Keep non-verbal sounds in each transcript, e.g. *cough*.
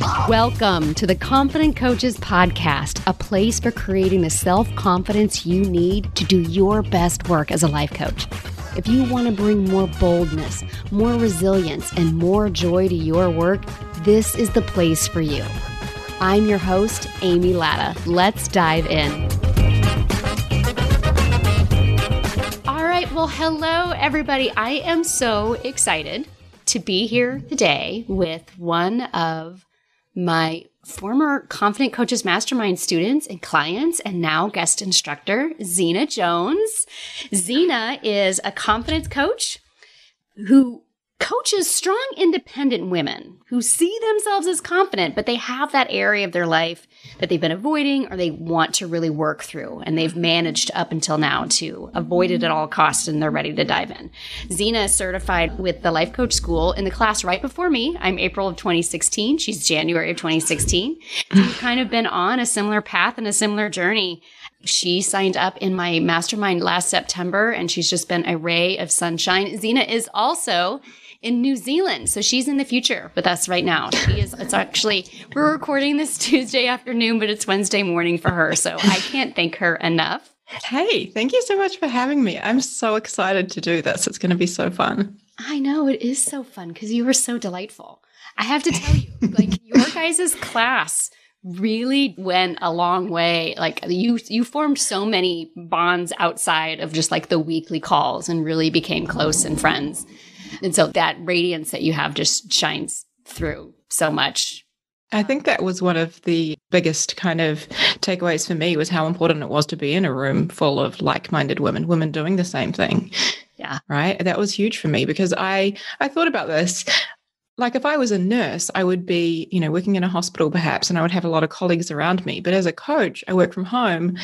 Welcome to the Confident Coaches Podcast, a place for creating the self confidence you need to do your best work as a life coach. If you want to bring more boldness, more resilience, and more joy to your work, this is the place for you. I'm your host, Amy Latta. Let's dive in. All right, well, hello, everybody. I am so excited to be here today with one of my former Confident Coaches Mastermind students and clients, and now guest instructor, Xena Jones. Xena is a confidence coach who coaches strong, independent women who see themselves as confident, but they have that area of their life that they've been avoiding or they want to really work through. And they've managed up until now to avoid it at all costs and they're ready to dive in. Xena is certified with the Life Coach School in the class right before me. I'm April of 2016. She's January of 2016. So we've kind of been on a similar path and a similar journey. She signed up in my mastermind last September and she's just been a ray of sunshine. Xena is also in New Zealand. So she's in the future with us right now. She is, it's actually, we're recording this *laughs* Tuesday afternoon, but it's Wednesday morning for her. So I can't thank her enough. Hey, thank you so much for having me. I'm so excited to do this. It's going to be so fun. I know it is so fun because you were so delightful. I have to tell you, like your guys' class really went a long way. Like you, you formed so many bonds outside of just like the weekly calls and really became close and friends. And so that radiance that you have just shines through so much. I think that was one of the biggest kind of takeaways for me was how important it was to be in a room full of like-minded women, women doing the same thing. Yeah. Right? That was huge for me because I I thought about this like if I was a nurse, I would be, you know, working in a hospital perhaps, and I would have a lot of colleagues around me. But as a coach, I work from home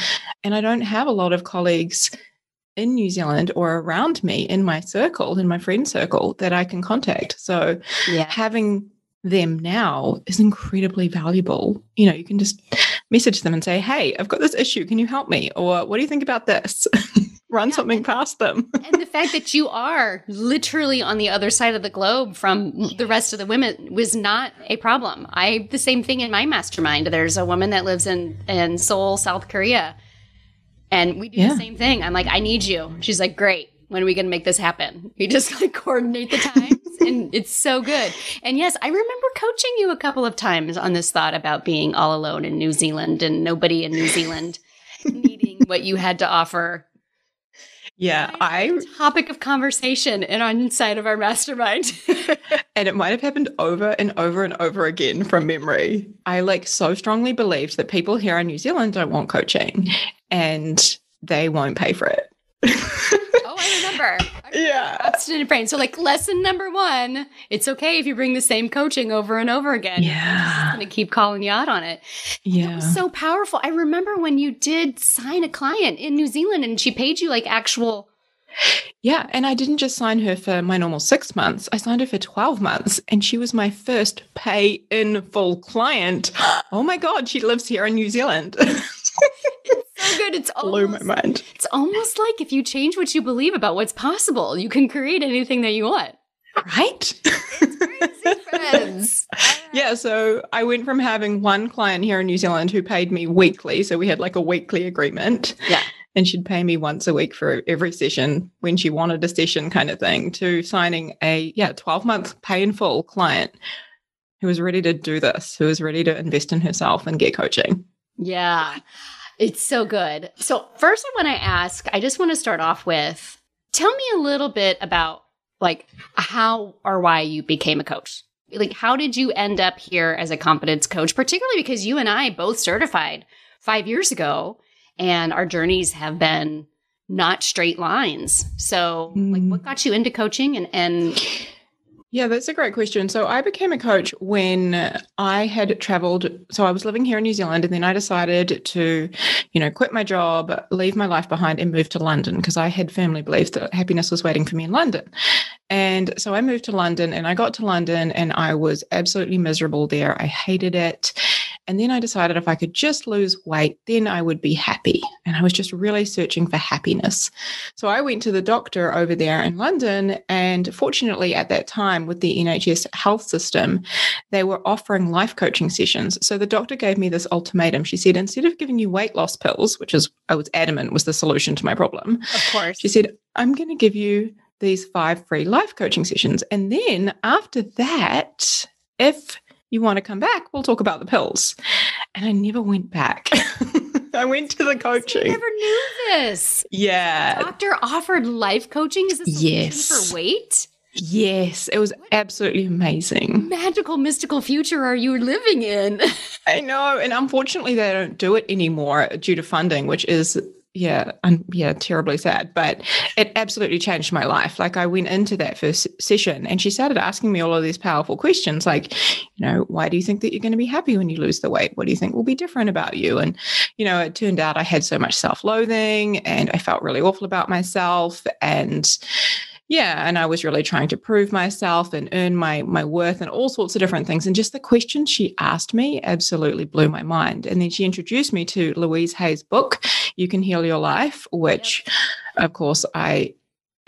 and I don't have a lot of colleagues in New Zealand or around me in my circle, in my friend circle that I can contact. So yeah. having them now is incredibly valuable. You know, you can just message them and say, Hey, I've got this issue. Can you help me? Or what do you think about this? *laughs* Run yeah, something and, past them. and the fact that you are literally on the other side of the globe from the rest of the women was not a problem. I the same thing in my mastermind. There's a woman that lives in in Seoul, South Korea and we do yeah. the same thing. I'm like, I need you. She's like, great. When are we going to make this happen? We just *laughs* like coordinate the times and it's so good. And yes, I remember coaching you a couple of times on this thought about being all alone in New Zealand and nobody in New Zealand *laughs* needing what you had to offer yeah, I topic of conversation and on inside of our mastermind. *laughs* and it might have happened over and over and over again from memory. I like so strongly believed that people here in New Zealand don't want coaching and they won't pay for it. *laughs* oh, I remember. yeah. Obstinate brain. So, like, lesson number one it's okay if you bring the same coaching over and over again. Yeah. I'm going to keep calling you out on it. Yeah. That was so powerful. I remember when you did sign a client in New Zealand and she paid you like actual. Yeah. And I didn't just sign her for my normal six months, I signed her for 12 months. And she was my first pay in full client. *gasps* Oh my God, she lives here in New Zealand. *laughs* so good. It's blew almost, my mind. It's almost like if you change what you believe about what's possible, you can create anything that you want. Right? *laughs* It's crazy, *laughs* friends. yeah, so I went from having one client here in New Zealand who paid me weekly. So we had like a weekly agreement. Yeah. And she'd pay me once a week for every session when she wanted a session kind of thing to signing a, yeah, 12 month pay in full client who was ready to do this, who was ready to invest in herself and get coaching. Yeah. It's so good. So, first, I want to ask, I just want to start off with tell me a little bit about like how or why you became a coach. Like, how did you end up here as a confidence coach, particularly because you and I both certified five years ago and our journeys have been not straight lines. So, mm. like, what got you into coaching and, and yeah, that's a great question. So I became a coach when I had traveled. So I was living here in New Zealand and then I decided to, you know, quit my job, leave my life behind and move to London because I had firmly believed that happiness was waiting for me in London. And so I moved to London and I got to London and I was absolutely miserable there. I hated it. And then I decided if I could just lose weight, then I would be happy. And I was just really searching for happiness. So I went to the doctor over there in London. And fortunately, at that time, with the NHS health system, they were offering life coaching sessions. So the doctor gave me this ultimatum. She said, instead of giving you weight loss pills, which is, I was adamant was the solution to my problem, Of course. she said, I'm going to give you these five free life coaching sessions. And then after that, if you want to come back, we'll talk about the pills. And I never went back. *laughs* I went to the I coaching. never knew this. Yeah. Doctor offered life coaching. Is this Yes. for weight? Yes. It was absolutely amazing. Magical, mystical future are you living in? *laughs* I know. And unfortunately, they don't do it anymore due to funding, which is. Yeah, un- yeah, terribly sad, but it absolutely changed my life. Like I went into that first session and she started asking me all of these powerful questions like, you know, why do you think that you're going to be happy when you lose the weight? What do you think will be different about you? And, you know, it turned out I had so much self loathing and I felt really awful about myself. And, yeah and i was really trying to prove myself and earn my my worth and all sorts of different things and just the questions she asked me absolutely blew my mind and then she introduced me to louise hay's book you can heal your life which of course i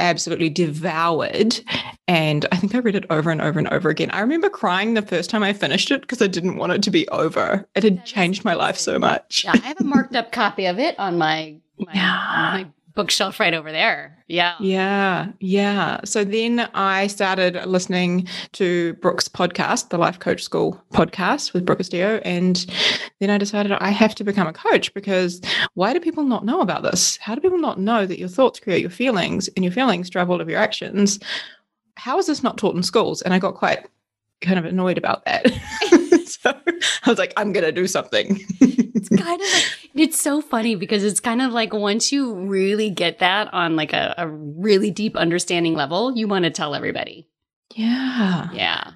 absolutely devoured and i think i read it over and over and over again. I remember crying the first time i finished it because i didn't want it to be over. It had changed my life so much. Yeah, I have a marked up copy of it on my my, *laughs* Yeah. my bookshelf right over there. Yeah. Yeah, yeah. So then I started listening to Brooke's podcast, the Life Coach School podcast with Brooke Castillo. And then I decided I have to become a coach because why do people not know about this? How do people not know that your thoughts create your feelings and your feelings drive all of your actions? How is this not taught in schools? And I got quite kind of annoyed about that. *laughs* so I was like, I'm going to do something. It's kind of like, it's so funny because it's kind of like once you really get that on like a, a really deep understanding level, you want to tell everybody. yeah. Yeah.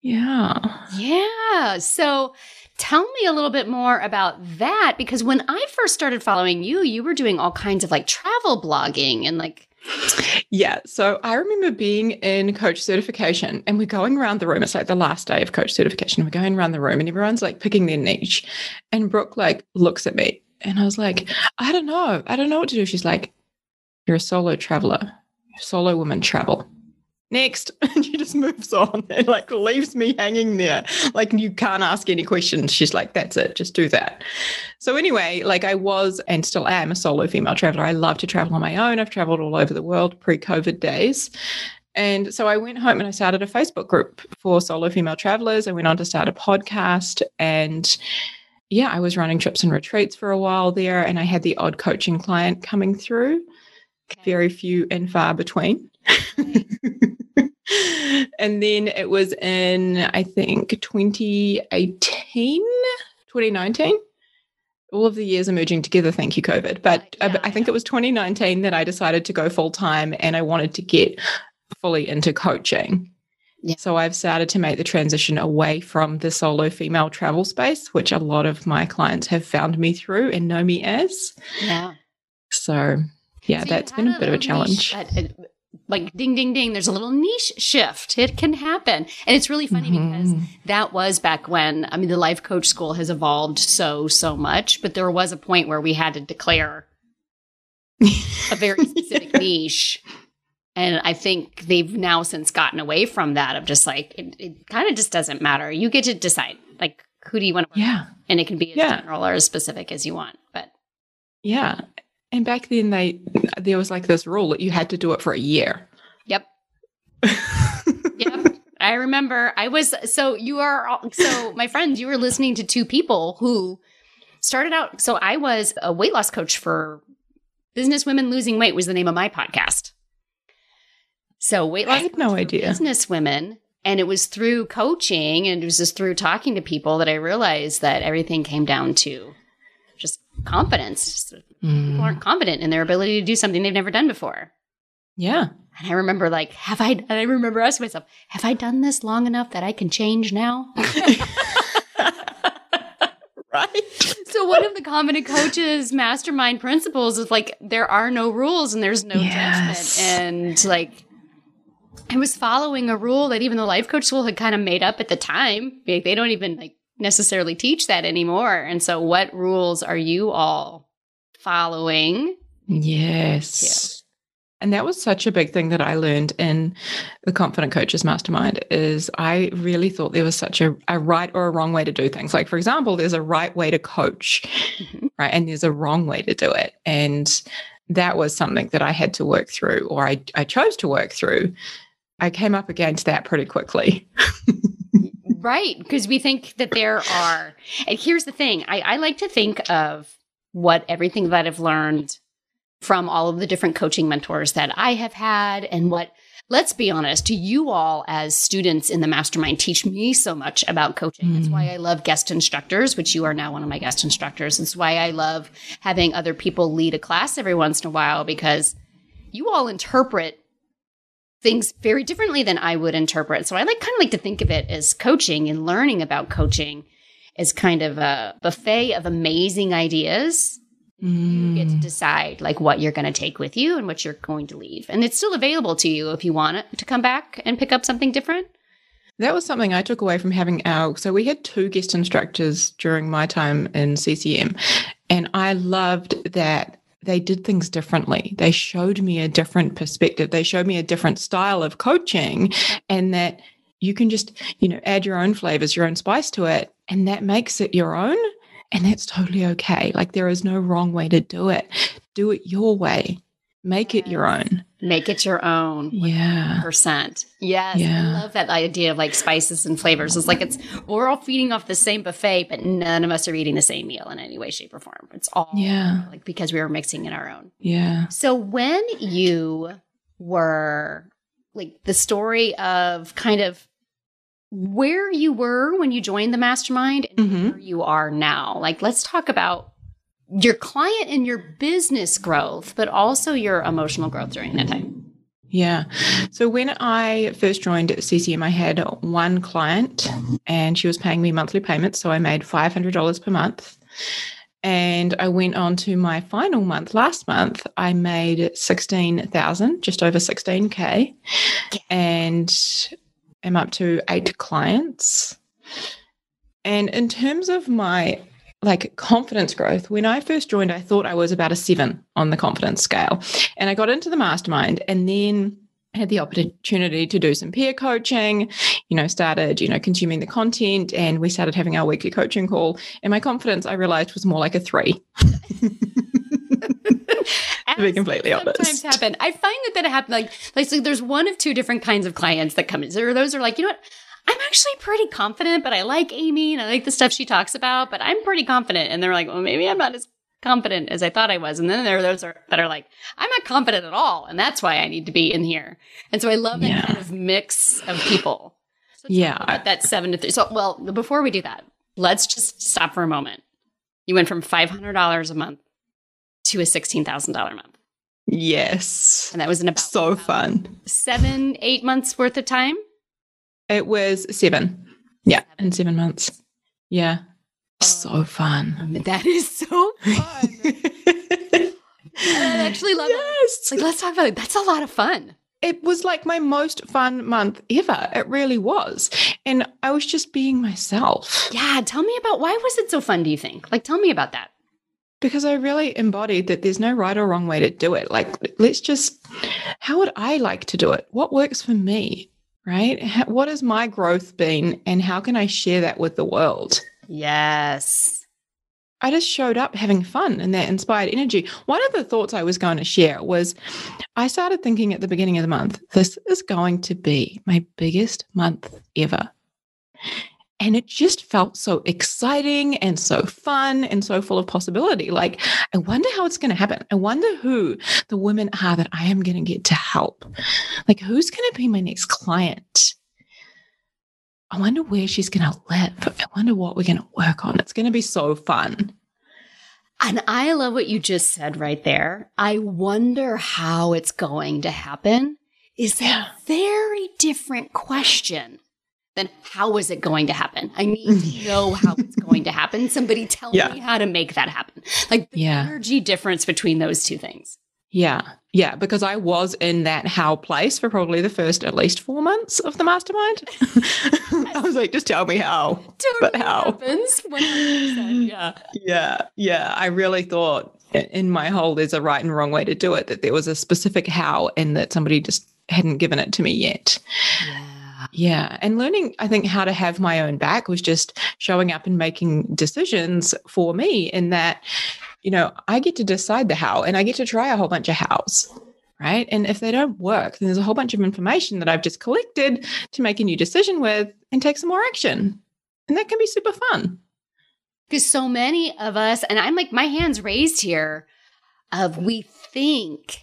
Yeah. Yeah. So tell me a little bit more about that because when I first started following you, you were doing all kinds of like travel blogging and like, Yeah. So I remember being in coach certification and we're going around the room. It's like the last day of coach certification. We're going around the room and everyone's like picking their niche. And Brooke like looks at me and I was like, I don't know. I don't know what to do. She's like, You're a solo traveler, solo woman travel. Next. *laughs* And she just moves on *laughs* and like leaves me hanging there. Like you can't ask any questions. She's like, that's it. Just do that. So anyway, like I was and still am a solo female traveler. I love to travel on my own. I've traveled all over the world pre-COVID days. And so I went home and I started a Facebook group for solo female travelers. I went on to start a podcast and yeah, I was running trips and retreats for a while there and I had the odd coaching client coming through, very few and far between. *laughs* and then it was in, I think, 2018, 2019 all of the years are merging together. Thank you, COVID. But Yeah, uh, I think yeah. it was 2019 that I decided to go full time and I wanted to get fully into coaching. Yeah. So I've started to make the transition away from the solo female travel space, which a lot of my clients have found me through and know me as. yeah. So yeah, So that's been a bit of a challenge. niche- a- a- like ding, ding, ding. There's a little niche shift. It can happen. And it's really funny because Mhm. that was back when, I mean, the life coach school has evolved so, so much, but there was a point where we had to declare a very *laughs* specific niche. And I think they've now since gotten away from that of just like, it, it kind of just doesn't matter. You get to decide, like, who do you want to work yeah. with? And it can be as Yeah. general or as specific as you want. But Yeah. And back then they there was like this rule that you had to do it for a year. yep. *laughs* Yep. I remember I was so you are all- so my friends. you were listening to two people who started out so I was a weight loss coach for business women losing weight was the name of my podcast. So weight I loss had no idea. business women and it was through coaching and it was just through talking to people that I realized that everything came down to confidence. Just people hmm. aren't confident in their ability to do something they've never done before. Yeah. And I remember like, have I, and I remember asking myself, have I done this long enough that I can change now? *laughs* right. so one of the confident coaches mastermind principles is like, there are no rules and there's no Yes. judgment. And like, I was following a rule that even the life coach school had kind of made up at the time. Like, they don't even like necessarily teach that anymore. And so, what rules are you all following? Yes. And that was such a big thing that I learned in the Confident Coaches Mastermind is I really thought there was such a, a right or a wrong way to do things. Like, for example, there's a right way to coach, mm-hmm. right? And there's a wrong way to do it. And that was something that I had to work through, or I, I chose to work through. I came up against that pretty quickly. *laughs* right. Because we think that there are, and here's the thing I, I like to think of what everything that I've learned from all of the different coaching mentors that I have had and what let's be honest, to you all as students in the mastermind teach me so much about coaching. Mm. That's why I love guest instructors, which you are now one of my guest instructors. It's why I love having other people lead a class every once in a while because you all interpret things very differently than I would interpret. So I like kind of like to think of it as coaching and learning about coaching as kind of a buffet of amazing ideas you get to mm. decide like what you're going to take with you and what you're going to leave. And it's still available to you if you want it to come back and pick up something different. That was something I took away from having our. So we had two guest instructors during my time in CCM, and I loved that they did things differently. They showed me a different perspective. They showed me a different style of coaching, and that you can just, you know, add your own flavors, your own spice to it, and that makes it your own. And that's totally okay. Like there is no wrong way to do it. Do it your way. Make it your own. Make it your own. Yeah. Percent. Yes. Yeah. I love that idea of like spices and flavors. It's like it's we're all feeding off the same buffet, but none of us are eating the same meal in any way, shape, or form. It's all yeah. like because we were mixing in our own. Yeah. So when you were like the story of kind of where you were when you joined the mastermind and mm-hmm. where you are now. Like, let's talk about your client and your business growth, but also your emotional growth during that time. Yeah. So when I first joined CCM, I had one client and she was paying me monthly payments. So I made $500 per month. And I went on to my final month last month. I made 16,000, just over 16K. And am up to eight clients. And in terms of my like confidence growth, when I first joined, I thought I was about a seven on the confidence scale. And I got into the mastermind and then had the opportunity to do some peer coaching, you know, started, you know, consuming the content and we started having our weekly coaching call. And my confidence, I realized, was more like a three. *laughs* to be completely honest. Sometimes happen. I find that that happens. Like, like so there's one of two different kinds of clients that come in. There are those are like, you know what? I'm actually pretty confident, but I like Amy and I like the stuff she talks about, but I'm pretty confident. And they're like, well, maybe I'm not as confident as I thought I was. And then there are those are, that are like, I'm not confident at all. And that's why I need to be in here. And so I love that yeah. kind of mix of people. So yeah. that seven to three. So, well, before we do that, let's just stop for a moment. You went from $500 a month to a $16,000 month. Yes. And that was in about so fun. Seven, eight months worth of time? It was seven. Yeah, in seven months. Yeah. Oh, so fun. *laughs* That is so fun. I actually love yes. it. Like, let's talk about it. That's a lot of fun. It was like my most fun month ever. It really was. And I was just being myself. Yeah. Tell me about why was it so fun, do you think? Like, tell me about that because I really embodied that there's no right or wrong way to do it. Like, let's just, how would I like to do it? What works for me? Right? What has my growth been? And how can I share that with the world? Yes. I just showed up having fun and that inspired energy. One of the thoughts I was going to share was I started thinking at the beginning of the month, this is going to be my biggest month ever. And it just felt so exciting and so fun and so full of possibility. Like, I wonder how it's going to happen. I wonder who the women are that I am going to get to help. Like, who's going to be my next client? I wonder where she's going to live. I wonder what we're going to work on. It's going to be so fun. And I love what you just said right there. I wonder how it's going to happen is a very different question then how is it going to happen? I need to mm-hmm. know how it's going to happen. Somebody *laughs* tell yeah. me how to make that happen. Like the yeah. energy difference between those two things. Yeah. Yeah, because I was in that how place for probably the first at least four months of the mastermind. *laughs* I was like, just tell me how. Totally but how? happens. 100%. Yeah. Yeah. Yeah. I really thought in my whole there's a right and wrong way to do it, that there was a specific how and that somebody just hadn't given it to me yet. Yeah. Yeah. And learning, I think, how to have my own back was just showing up and making decisions for me in that, you know, I get to decide the how and I get to try a whole bunch of hows. Right. And if they don't work, then there's a whole bunch of information that I've just collected to make a new decision with and take some more action. And that can be super fun. Because so many of us, and I'm like, my hands raised here, of we think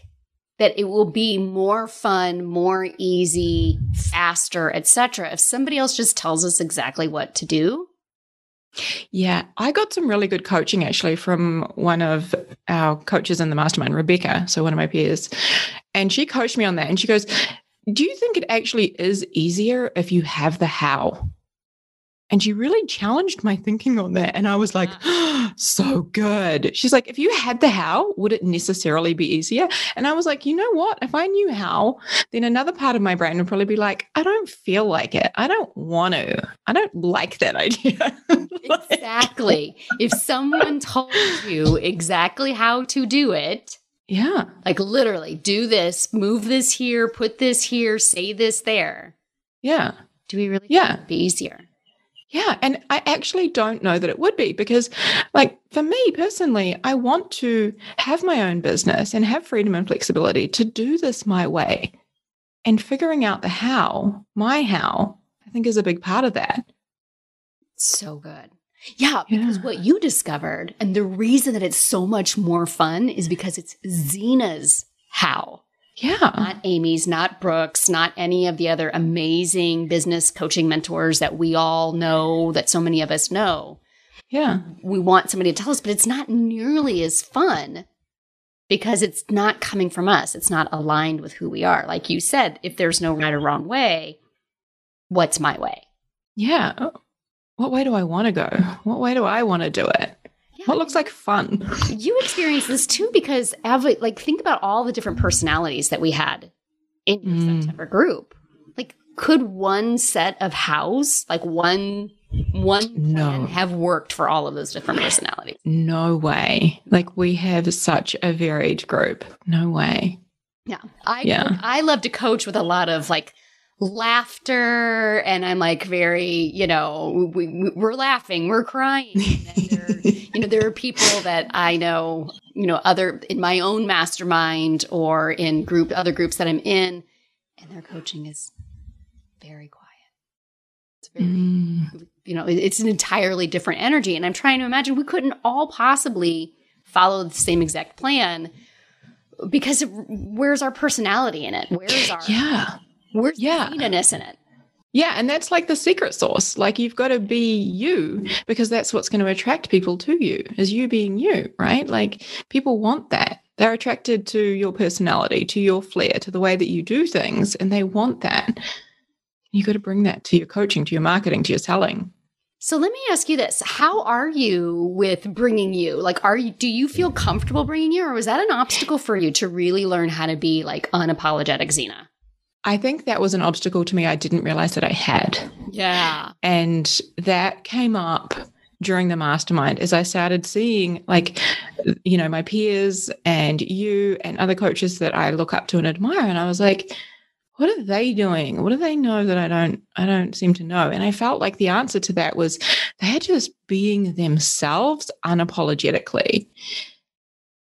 that it will be more fun, more easy, faster, etc. if somebody else just tells us exactly what to do. Yeah, I got some really good coaching actually from one of our coaches in the mastermind, Rebecca, so one of my peers. And she coached me on that and she goes, "Do you think it actually is easier if you have the how?" And she really challenged my thinking on that. And I was like, oh, *gasps* so good. She's like, if you had the how, would it necessarily be easier? And I was like, you know what? If I knew how, then another part of my brain would probably be like, I don't feel like it. I don't want to. I don't like that idea. *laughs* exactly. if someone told you exactly how to do it, yeah. Like literally, do this, move this here, put this here, say this there. Yeah. Do we really yeah. be easier? Yeah. And I actually don't know that it would be because, like, for me personally, I want to have my own business and have freedom and flexibility to do this my way. And figuring out the how, my how, I think is a big part of that. So good. Yeah, because yeah. what you discovered and the reason that it's so much more fun is because it's Xena's how. Yeah. Not Amy's, not Brooke's, not any of the other amazing business coaching mentors that we all know, that so many of us know. Yeah. We want somebody to tell us, but it's not nearly as fun because it's not coming from us. It's not aligned with who we are. Like you said, if there's no right or wrong way, what's my way? Yeah. Oh, what way do I want to go? What way do I want to do it? Yeah. What looks like fun? you experience this too because like think about all the different personalities that we had in your mm. September group. Like could one set of house, like one one no. have worked for all of those different personalities? No way. Like we have such a varied group. No way. Yeah. I yeah. I love to coach with a lot of like laughter and I'm like very, you know, we, we're laughing, we're crying. *laughs* there, you know, there are people that I know, you know, other in my own mastermind or in group, other groups that I'm in, and their coaching is very quiet. It's very, mm. you know, it's an entirely different energy. And I'm trying to imagine we couldn't all possibly follow the same exact plan because where's our personality in it? Where's our yeah Where's yeah. the in it? Yeah, and that's like the secret sauce. Like you've got to be you because that's what's going to attract people to you, is you being you, right? Like people want that. They're attracted to your personality, to your flair, to the way that you do things, and they want that. You got to bring that to your coaching, to your marketing, to your selling. So let me ask you this. How are you with bringing you? Like are you do you feel comfortable bringing you or was that an obstacle for you to really learn how to be like unapologetic Xena? I think that was an obstacle to me I didn't realize that I had. Yeah. And that came up during the mastermind as I started seeing like you know my peers and you and other coaches that I look up to and admire and I was like what are they doing what do they know that I don't I don't seem to know and I felt like the answer to that was they're just being themselves unapologetically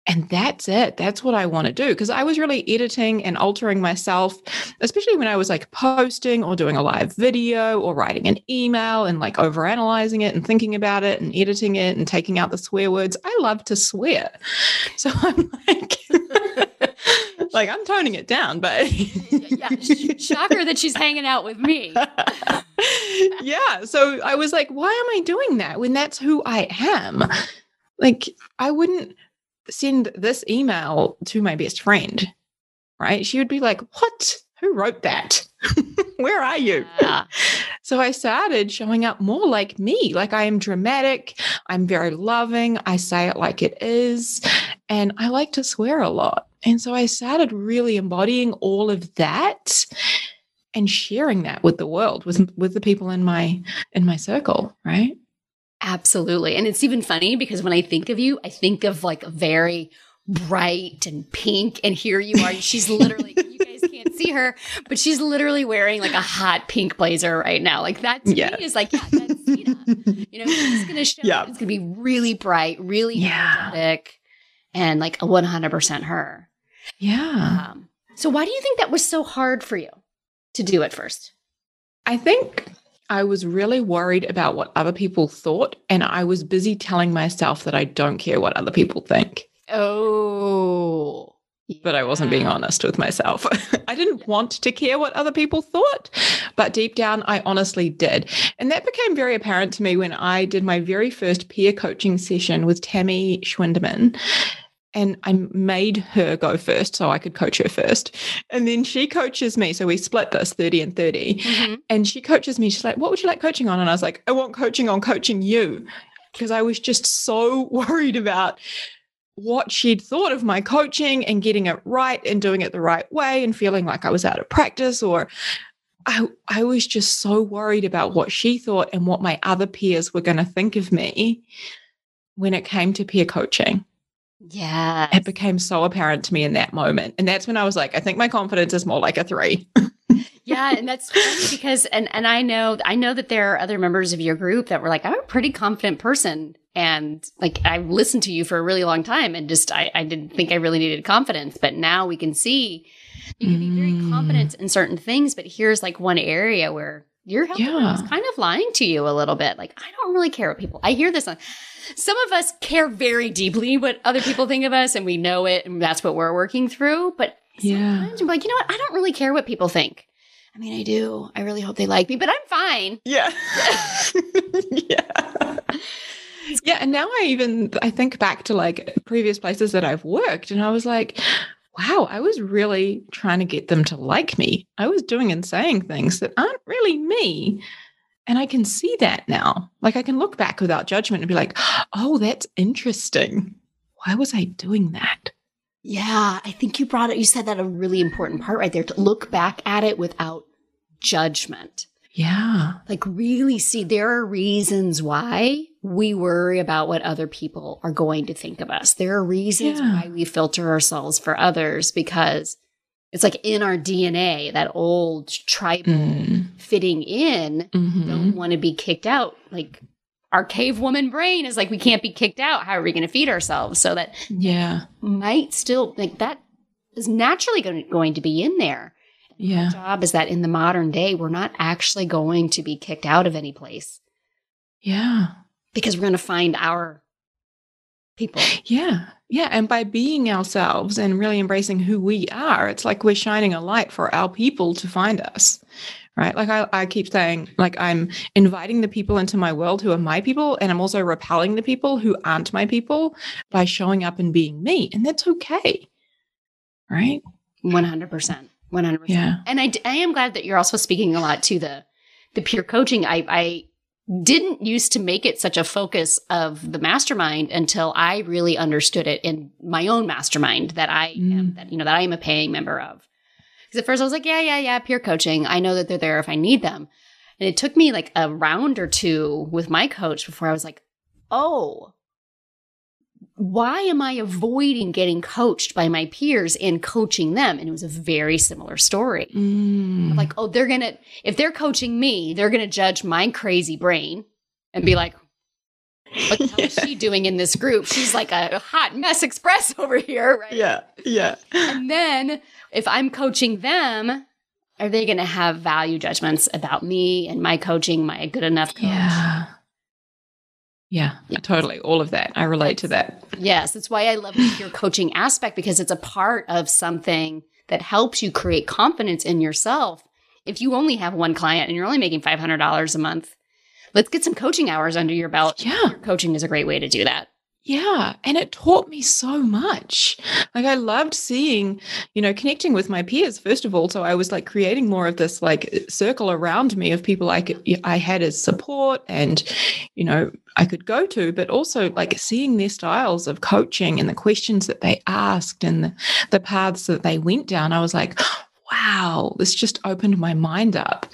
and that's it. That's what I want to do. Because I was really editing and altering myself, especially when I was like posting or doing a live video or writing an email and like overanalyzing it and thinking about it and editing it and taking out the swear words. I love to swear. *laughs* So I'm like, *laughs* like I'm toning it down, but *laughs* yeah, shocker that she's hanging out with me. yeah. So I was like, why am I doing that when that's who I am? Like, I wouldn't send this email to my best friend, right? She would be like, What? Who wrote that? *laughs* Where are you? Yeah. *laughs* so I started showing up more like me. Like I am dramatic. I'm very loving. I say it like it is. And I like to swear a lot. And so I started really embodying all of that and sharing that with the world, with with the people in my in my circle, right? Absolutely. And it's even funny because when I think of you, I think of like a very bright and pink. And here you are. She's literally, *laughs* you guys can't see her, but she's literally wearing like a hot pink blazer right now. Like that to yeah. me is like, yeah, that's. You know, she's going to show, yeah. it's going to be really bright, really yeah. energetic, and like a 100% her. Yeah. Um, so why do you think that was so hard for you to do at first? I think I was really worried about what other people thought, and I was busy telling myself that I don't care what other people think. Oh. Yeah. But I wasn't being honest with myself. *laughs* I didn't want to care what other people thought, but deep down, I honestly did. And that became very apparent to me when I did my very first peer coaching session with Tammy Schwindeman and I made her go first so I could coach her first. And then she coaches me. So we split this 30 and 30. Mm-hmm. And she coaches me. She's like, What would you like coaching on? And I was like, I want coaching on coaching you. Because I was just so *laughs* worried about what she'd thought of my coaching and getting it right and doing it the right way and feeling like I was out of practice or I, I was just so worried about what she thought and what my other peers were going to think of me when it came to peer coaching. Yeah. It became so apparent to me in that moment. And that's when I was like, I think my confidence is more like a three. *laughs* yeah, and that's funny because and and I know I know that there are other members of your group that were like, I'm a pretty confident person. And like I've listened to you for a really long time and just I, I didn't think I really needed confidence. But now we can see you can be very mm. confident in certain things, but here's like one area where your health yeah. is kind of lying to you a little bit. Like, I don't really care what people I hear this on some of us care very deeply what other people think of us and we know it and that's what we're working through. But yeah. I'm like, you know what? I don't really care what people think. I mean, I do. I really hope they like me, but I'm fine. Yeah. *laughs* yeah. Yeah. And now I even I think back to like previous places that I've worked and I was like, wow, I was really trying to get them to like me. I was doing and saying things that aren't really me. And I can see that now. Like I can look back without judgment and be like, oh, that's interesting. Why was I doing that? Yeah, I think you brought it, you said that a really important part right there to look back at it without judgment. Yeah. Like really see there are reasons why we worry about what other people are going to think of us. There are reasons yeah. why we filter ourselves for others because it's like in our DNA, that old tribal mm. Fitting in, mm-hmm. don't want to be kicked out. Like our cave woman brain is like, we can't be kicked out. How are we going to feed ourselves? So that yeah might still like that is naturally going, going to be in there. Yeah. Our job is that in the modern day, we're not actually going to be kicked out of any place. Yeah. Because we're going to find our people. Yeah. Yeah. And by being ourselves and really embracing who we are, it's like we're shining a light for our people to find us. Right. Like I, I keep saying, like I'm inviting the people into my world who are my people, and I'm also repelling the people who aren't my people by showing up and being me. And that's okay. Right. 100%. 100%. Yeah. And I, I am glad that you're also speaking a lot to the, the peer coaching. I, I didn't used to make it such a focus of the mastermind until I really understood it in my own mastermind that I mm. am, that, you know, that I am a paying member of. Because at first I was like, yeah, yeah, yeah, peer coaching. I know that they're there if I need them. And it took me like a round or two with my coach before I was like, oh, why am I avoiding getting coached by my peers and coaching them? And it was a very similar story. Mm. Like, oh, they're going to, if they're coaching me, they're going to judge my crazy brain and be like, what the hell yeah. is she doing in this group? She's like a hot mess express *laughs* over here, right? Yeah, yeah. And then if I'm coaching them, are they going to have value judgments about me and my coaching, my good enough coach? Yeah. Yeah, totally. All of that. I relate to that. Yes. That's why I love your coaching aspect because it's a part of something that helps you create confidence in yourself. If you only have one client and you're only making $500 a month, let's get some coaching hours under your belt. Yeah. Your coaching is a great way to do that. Yeah. And it taught me so much. Like I loved seeing, you know, connecting with my peers, first of all. So I was like creating more of this like circle around me of people I could, I had as support and, you know, I could go to, but also like seeing their styles of coaching and the questions that they asked and the, the paths that they went down. I was like, wow, this just opened my mind up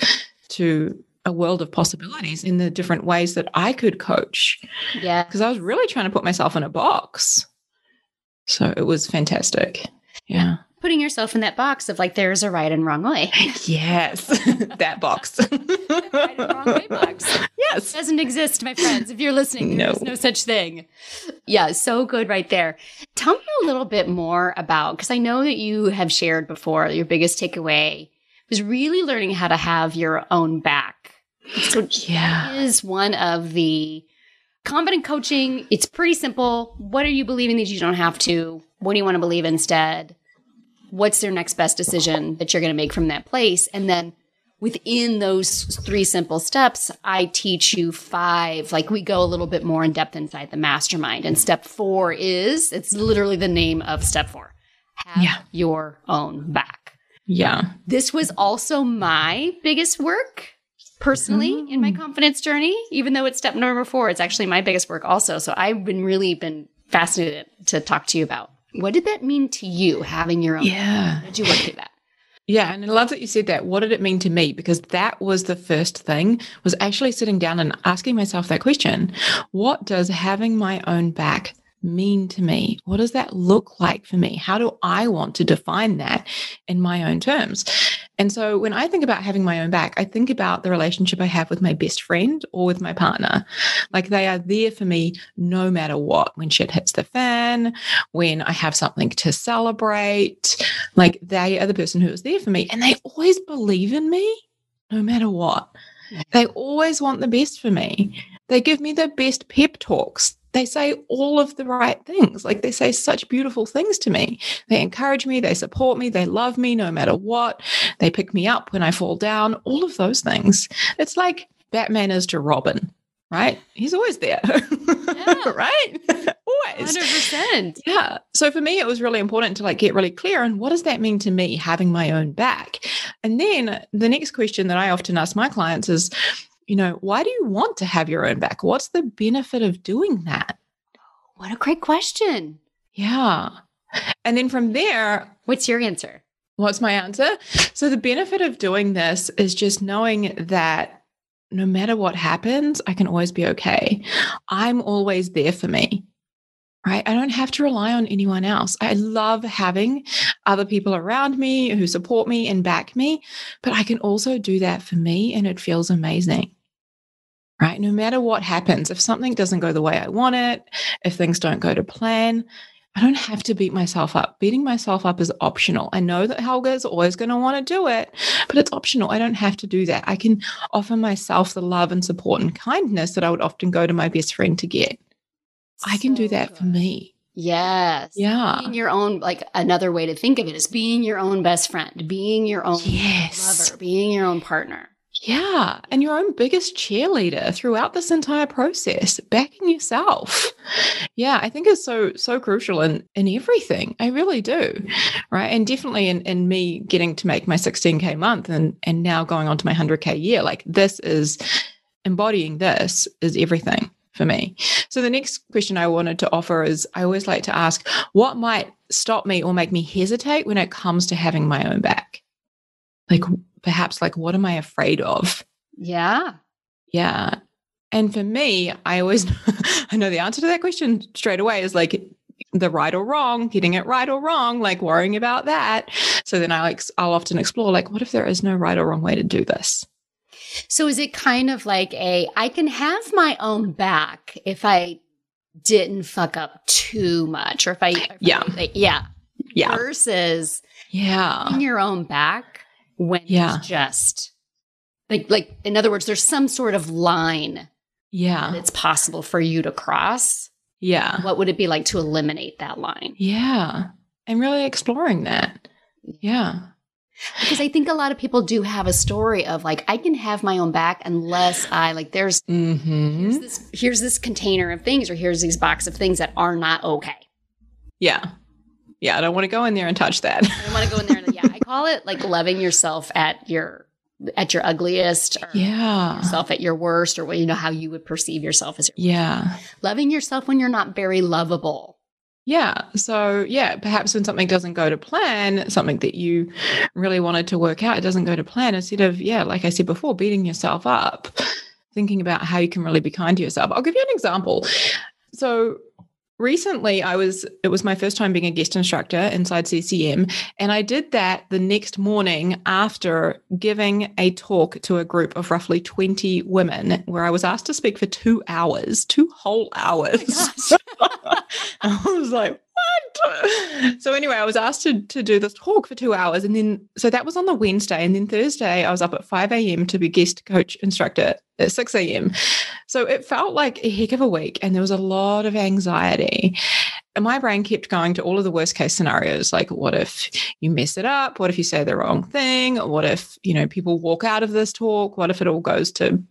to a world of possibilities in the different ways that I could coach. Yeah. Because I was really trying to put myself in a box. So it was fantastic. Yeah. Putting yourself in that box of like, there's a right and wrong way. *laughs* yes. *laughs* that box. *laughs* right and wrong way box. Yes. It doesn't exist, my friends. If you're listening, No. there's no such thing. Yeah, so good right there. Tell me a little bit more about, because I know that you have shared before your biggest takeaway was really learning how to have your own back. So Yeah. is one of the confident coaching. It's pretty simple. What are you believing that you don't have to? What do you want to believe instead? What's their next best decision that you're going to make from that place? And then within those three simple steps, I teach you five. Like we go a little bit more in depth inside the mastermind. And step four is it's literally the name of step four. Have Yeah. your own back Yeah. this was also my biggest work personally mm-hmm. in my confidence journey even though it's step number four it's actually my biggest work also so i've been really been fascinated to talk to you about what did that mean to you having your own Yeah. How did you work through that Yeah, and I love that you said that. What did it mean to me? Because that was the first thing was actually sitting down and asking myself that question. What does having my own back mean to me? What does that look like for me? How do I want to define that in my own terms? And so when I think about having my own back, I think about the relationship I have with my best friend or with my partner. Like they are there for me no matter what. When shit hits the fan, when I have something to celebrate, like they are the person who is there for me. And they always believe in me no matter what. They always want the best for me. They give me the best pep talks. They say all of the right things. Like they say such beautiful things to me. They encourage me, they support me, they love me no matter what. They pick me up when I fall down, all of those things. It's like Batman is to Robin, right? He's always there, *laughs* right? *laughs* always. 100% Yeah. So for me, it was really important to like get really clear on what does that mean to me having my own back? And then the next question that I often ask my clients is, you know, why do you want to have your own back? What's the benefit of doing that? what a great question Yeah. And then from there, what's your answer what's my answer? So the benefit of doing this is just knowing that no matter what happens, I can always be okay. I'm always there for me. Right. I don't have to rely on anyone else. I love having other people around me who support me and back me, but I can also do that for me and it feels amazing. Right. No matter what happens, if something doesn't go the way I want it, if things don't go to plan, I don't have to beat myself up. Beating myself up is optional. I know that Helga is always going to want to do it, but it's optional. I don't have to do that. I can offer myself the love and support and kindness that I would often go to my best friend to get. I can do So that for me. yes Yeah. being your own like another way to think of it is being your own best friend being your own Yes. lover being your own partner Yeah. And your own biggest cheerleader throughout this entire process, backing yourself. Yeah, I think is so, so crucial in, in everything. I really do. Right. And definitely in, in me getting to make my 16K month and, and now going on to my 100K year, like this is embodying this is everything for me. So the next question I wanted to offer is I always like to ask, what might stop me or make me hesitate when it comes to having my own back? Like perhaps like what am I afraid of? yeah Yeah. And for me, I always *laughs* I know the answer to that question straight away is like the right or wrong, getting it right or wrong, like worrying about that. So then I like I'll often explore like what if there is no right or wrong way to do this? So is it kind of like a I can have my own back if I didn't fuck up too much or if I if I- Yeah. like, yeah Yeah. versus Yeah. in your own back when Yeah. it's just like like in other words there's some sort of line Yeah. it's possible for you to cross Yeah. what would it be like to eliminate that line Yeah. And really exploring that. Yeah. Because I think a lot of people do have a story of like, I can have my own back unless I like, there's, Mm-hmm. here's this, here's this container of things, or here's these box of things that are not okay. Yeah. Yeah. I don't want to go in there and touch that. I don't want to go in there and, yeah, I call it like loving yourself at your, at your ugliest or yeah. yourself at your worst or what you know how you would perceive yourself as your Yeah. loving yourself when you're not very lovable. Yeah. So, yeah, perhaps when something doesn't go to plan, something that you really wanted to work out, it doesn't go to plan, instead of, yeah, like I said before, beating yourself up, thinking about how you can really be kind to yourself. I'll give you an example. So, recently I was, it was my first time being a guest instructor inside CCM. And I did that the next morning after giving a talk to a group of roughly 20 women where I was asked to speak for two hours, two whole hours. Oh *laughs* I was like? *laughs* So anyway, I was asked to, to do this talk for two hours. And then, so that was on the Wednesday. And then Thursday, I was up at 5 a.m. to be guest coach instructor at 6 a.m. So it felt like a heck of a week. And there was a lot of anxiety. And my brain kept going to all of the worst case scenarios. Like, what if you mess it up? What if you say the wrong thing? What if, you know, people walk out of this talk? What if it all goes to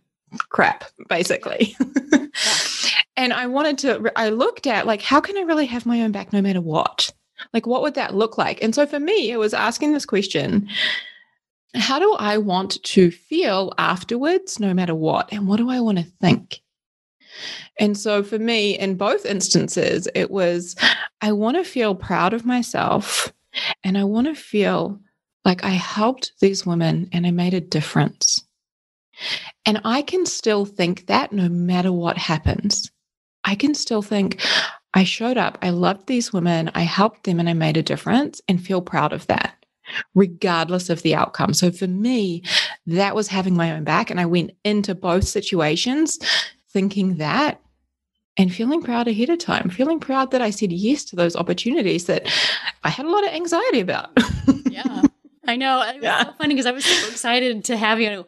crap, basically? *laughs* and I wanted to, I looked at like, how can I really have my own back no matter what? Like, what would that look like? And so for me, it was asking this question How do I want to feel afterwards, no matter what? And what do I want to think? And so for me, in both instances, it was I want to feel proud of myself and I want to feel like I helped these women and I made a difference. And I can still think that no matter what happens. I can still think, I showed up, I loved these women, I helped them, and I made a difference and feel proud of that, regardless of the outcome. So for me, that was having my own back. And I went into both situations thinking that and feeling proud ahead of time, feeling proud that I said yes to those opportunities that I had a lot of anxiety about. Yeah. I know. It was Yeah. so funny because I was so excited to have you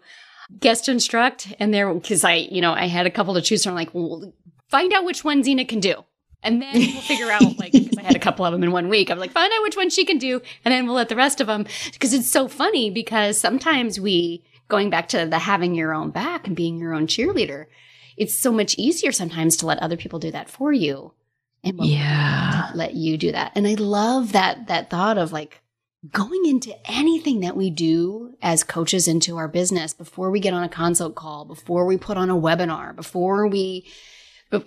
guest instruct and there because I, you know, I had a couple to choose from. Like, well, find out which one Xena can do. And then we'll figure out, like, because I had a couple of them in one week. I'm like, find out which one she can do, and then we'll let the rest of them. Because it's so funny because sometimes we, going back to the having your own back and being your own cheerleader, it's so much easier sometimes to let other people do that for you. And we'll yeah. let you do that. And I love that that thought of like going into anything that we do as coaches into our business before we get on a consult call, before we put on a webinar, before we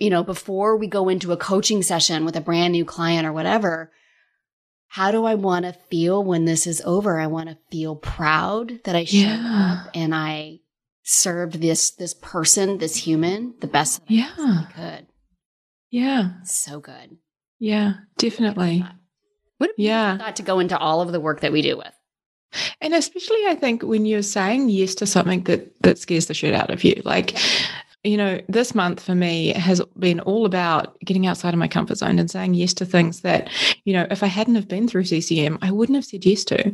you know, before we go into a coaching session with a brand new client or whatever, how do I want to feel when this is over? I want to feel proud that I showed Yeah. up and I served this this person, this human, the best that I Yeah. possibly could. Yeah. So good. Yeah. Definitely. What Yeah. thought to go into all of the work that we do with. And especially I think when you're saying yes to something that that scares the shit out of you. Like, you know, this month for me has been all about getting outside of my comfort zone and saying yes to things that, you know, if I hadn't have been through CCM, I wouldn't have said yes to.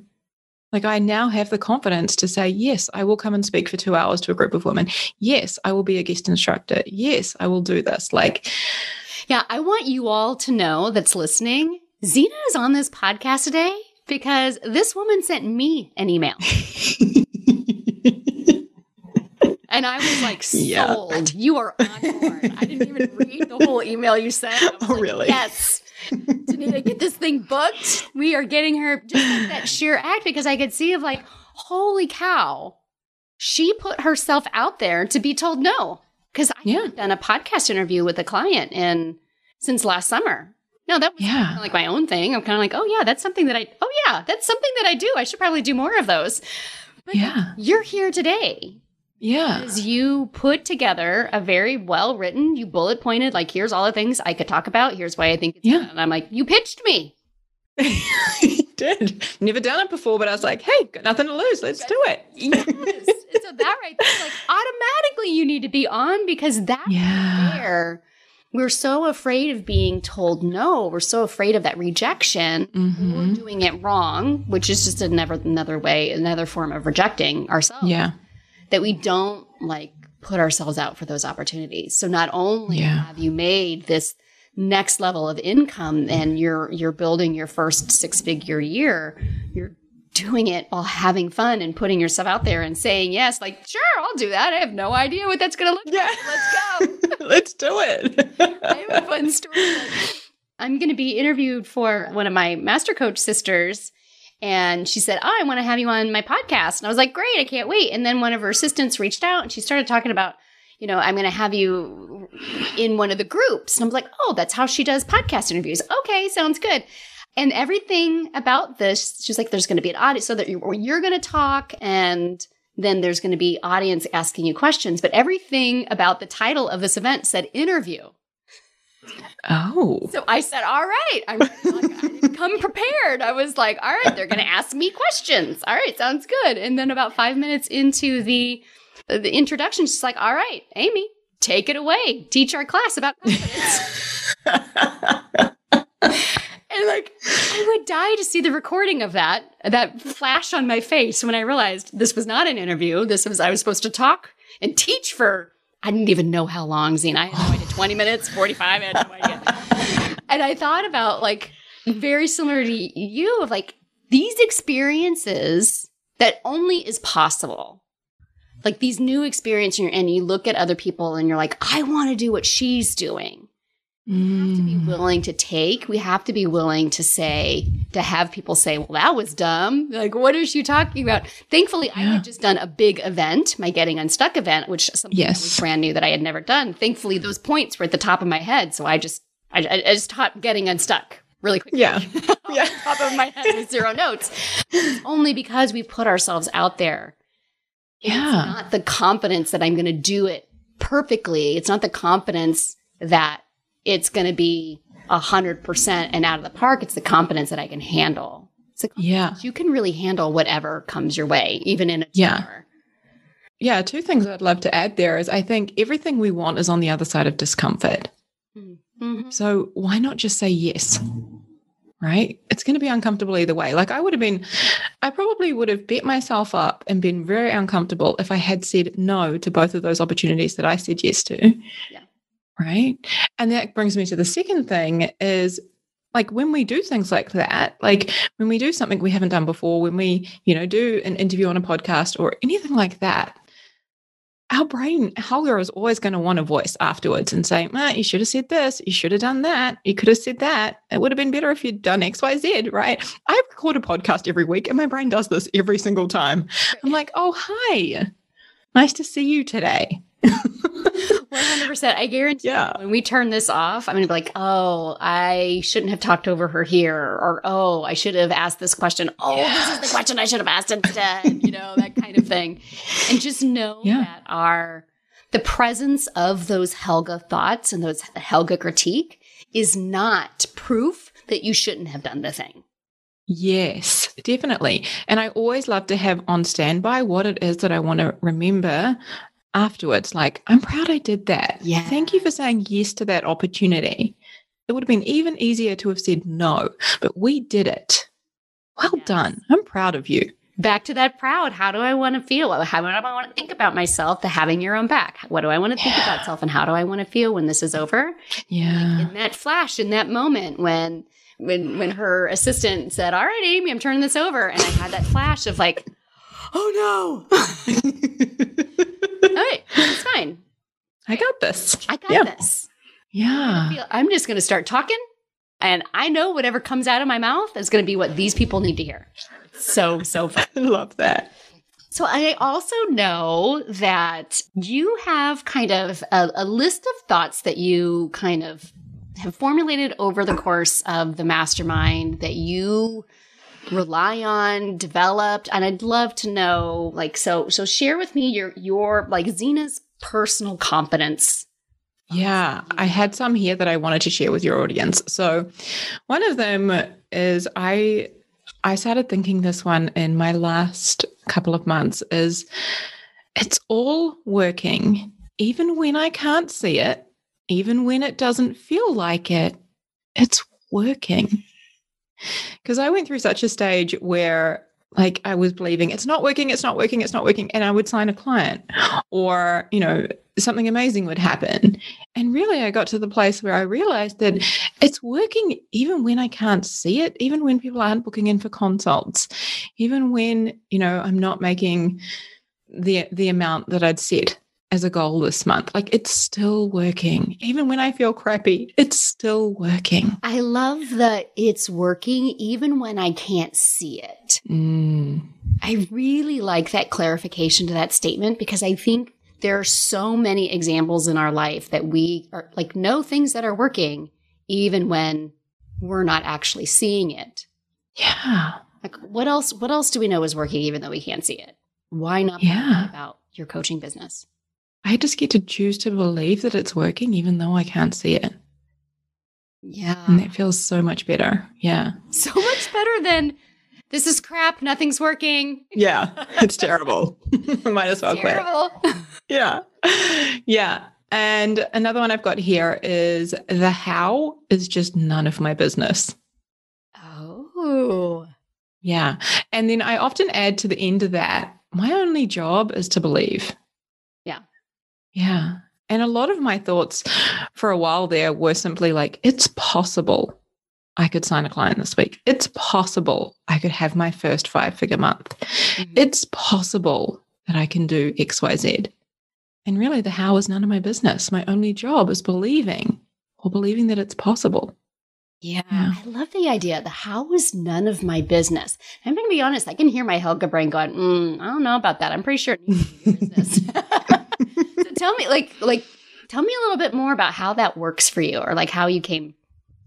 Like I now have the confidence to say, yes, I will come and speak for two hours to a group of women. Yes, I will be a guest instructor. Yes, I will do this. Like, Yeah, I want you all to know that's listening. Xena is on this podcast today because this woman sent me an email. *laughs* And I was like, Yeah. sold. You are on board. I didn't even read the whole email you sent. Oh, like, really? Yes. Danita, get this thing booked. We are getting her just like that sheer act because I could see of like, holy cow. She put herself out there to be told no. Because I Yeah. haven't done a podcast interview with a client in since last summer. No, that was Yeah. kinda like my own thing. I'm kind of like, oh yeah, that's something that I. Oh yeah, that's something that I do. I should probably do more of those. But yeah. you're here today Yeah. because you put together a very well written, you bullet pointed, like here's all the things I could talk about. Here's why I think it's Yeah. good. And I'm like, you pitched me. *laughs* you did. Never done it before, but I was like, hey, got nothing to lose. Let's do it. *laughs* Yes. so that right there, like automatically you need to be on because that Yeah. there. We're so afraid of being told no. We're so afraid of that rejection. We're hmm doing it wrong, which is just another another way, another form of rejecting ourselves. Yeah. that we don't like put ourselves out for those opportunities. So not only Yeah. have you made this next level of income and you're you're building your first six figure year, you're doing it while having fun and putting yourself out there and saying yes, like, sure, I'll do that. I have no idea what that's going to look Yeah. like. Let's go. *laughs* *laughs* Let's do it. I have a fun story. I'm going to be interviewed for one of my master coach sisters. And she said, Oh, I want to have you on my podcast. And I was like, Great, I can't wait. And then one of her assistants reached out and she started talking about, you know, I'm going to have you in one of the groups. And I'm like, Oh, that's how she does podcast interviews. Okay, sounds good. And everything about this, she's like, there's going to be an audience so that you're, you're going to talk and then there's going to be audience asking you questions. But everything about the title of this event said interview. oh. So I said, all right. I'm like, I didn't come prepared. I was like, all right, they're going to ask me questions. All right, sounds good. And then about five minutes into the the introduction, she's like, all right, Amy, take it away. Teach our class about confidence. *laughs* and like, I would die to see the recording of that, that flash on my face when I realized this was not an interview. This was, I was supposed to talk and teach for, I didn't even know how long, Xena. I had no idea, 20 minutes, 45, I had no idea. and I thought about like, very similar to you of like, these experiences that only is possible. Like these new experiences, and you look at other people and you're like, I want to do what she's doing have to be Mm. willing to take. We have to be willing to say, to have people say, well, that was dumb. Like, what is she talking about? Thankfully, I had just done a big event, my Getting Unstuck event, which something Yes. was brand new that I had never done. Thankfully, those points were at the top of my head. So I just, I, I just taught Getting Unstuck really quickly. Yeah. *laughs* Yeah. top of my head with zero notes. It's only because we put ourselves out there. It's Yeah. not the confidence that I'm going to do it perfectly. It's not the confidence that it's going to be a hundred percent and out of the park. It's the confidence that I can handle. It's the Yeah. you can really handle whatever comes your way, even in a Yeah. tumor. Yeah. Two things I'd love to add there is I think everything we want is on the other side of discomfort. Mhm. So why not just say yes? Right? It's going to be uncomfortable either way. Like I would have been, I probably would have beat myself up and been very uncomfortable if I had said no to both of those opportunities that I said yes to. Yeah. Right. And that brings me to the second thing is like when we do things like that, like when we do something we haven't done before, when we, you know, do an interview on a podcast or anything like that, our brain, Helga is always going to want a voice afterwards and say, "Man, you should have said this. You should have done that. You could have said that. It would have been better if you'd done X, Y, Z." Right? I record a podcast every week, and my brain does this every single time. I'm *laughs* like, "Oh, hi, nice to see you today." *laughs* 100%. I guarantee Yeah. when we turn this off, I'm going to be like, oh, I shouldn't have talked over her here. Or, oh, I should have asked this question. Oh, this is the question I should have asked instead. you know, that kind of thing. And just know Yeah. that our, the presence of those Helga thoughts and those Helga critique is not proof that you shouldn't have done the thing. Yes, definitely. And I always love to have on standby what it is that I want to remember afterwards. Like, I'm proud I did that. Yeah. Thank you for saying yes to that opportunity. It would have been even easier to have said no, but we did it. Well Yes. done. I'm proud of you. Back to that proud. How do I want to feel? How do I want to think about myself? The having your own back. What do I want to think about self and how do I want to feel when this is over? Yeah. in that flash, in that moment when when when her assistant said, "All right, Amy, I'm turning this over," and I had that flash of like, "Oh no, *laughs* *laughs* right, it's fine. I got this. I got Yeah. this. Yeah. Feel- I'm just going to start talking, and I know whatever comes out of my mouth is going to be what these people need to hear." So so fun. *laughs* I love that. So I also know that you have kind of a, a list of thoughts that you kind of have formulated over the course of the mastermind that you rely on, developed, and I'd love to know, like, so so share with me your your like Xena's personal competence. Yeah, I had some here that I wanted to share with your audience. So, one of them is I I started thinking this one in my last couple of months is it's all working even when I can't see it, even when it doesn't feel like it. It's working. Cuz I went through such a stage where like I was believing it's not working, it's not working, it's not working and I would sign a client or, you know, something amazing would happen. And really, I got to the place where I realized that it's working even when I can't see it, even when people aren't booking in for consults, even when, you know, I'm not making the the amount that I'd set as a goal this month. Like it's still working. Even when I feel crappy, it's still working. I love that it's working even when I can't see it. Mm. I really like that clarification to that statement because I think there are so many examples in our life that we are like know things that are working even when we're not actually seeing it. Yeah. Like what else what else do we know is working even though we can't see it? Why not Yeah. about your coaching business? I just get to choose to believe that it's working even though I can't see it. Yeah. And that feels so much better. Yeah. *laughs* so much better than this is crap, nothing's working. Yeah. *laughs* It's terrible. *laughs* Might as well quit. Yeah. Yeah. And another one I've got here is the how is just none of my business. Oh. Yeah. And then I often add to the end of that, my only job is to believe. Yeah. And a lot of my thoughts for a while there were simply like, it's possible I could sign a client this week. It's possible I could have my first five figure month. Mhm. It's possible that I can do XYZ. And really, the how is none of my business. My only job is believing or believing that it's possible. Yeah, Yeah. I love the idea. The how is none of my business. I'm going to be honest. I can hear my Helga brain going, mm, "I don't know about that. I'm pretty sure it needs to be *laughs* business." *laughs* tell me, like, like, tell me a little bit more about how that works for you, or like how you came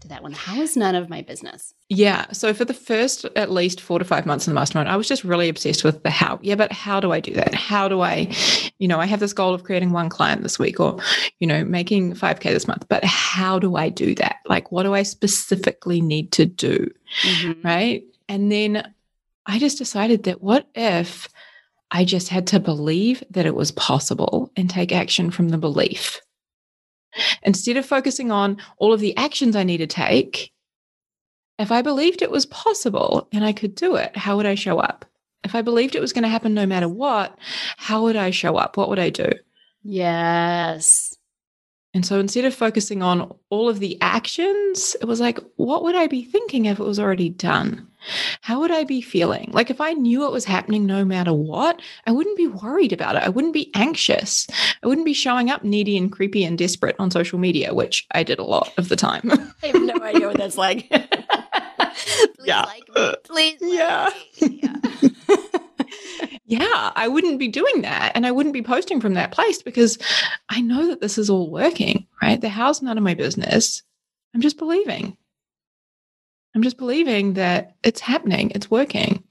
to that one. How is none of my business? Yeah. So for the first at least four to five months in the mastermind, I was just really obsessed with the how. Yeah, but how do I do that? How do I, you know, I have this goal of creating one client this week or, you know, making 5K this month, but how do I do that? Like, what do I specifically need to do? Mhm. Right. And then I just decided that what if I just had to believe that it was possible and take action from the belief? Instead of focusing on all of the actions I need to take, if I believed it was possible and I could do it, how would I show up? If I believed it was going to happen no matter what, how would I show up? What would I do? Yes. And so instead of focusing on all of the actions, it was like, what would I be thinking if it was already done? How would I be feeling? Like if I knew it was happening no matter what, I wouldn't be worried about it. I wouldn't be anxious. I wouldn't be showing up needy and creepy and desperate on social media, which I did a lot of the time. I have no idea what that's like. *laughs* please Yeah. like me. Please. like Yeah. me. Yeah. *laughs* yeah, I wouldn't be doing that. And I wouldn't be posting from that place because I know that this is all working, right? The how's none of my business. I'm just believing. I'm just believing that it's happening, it's working.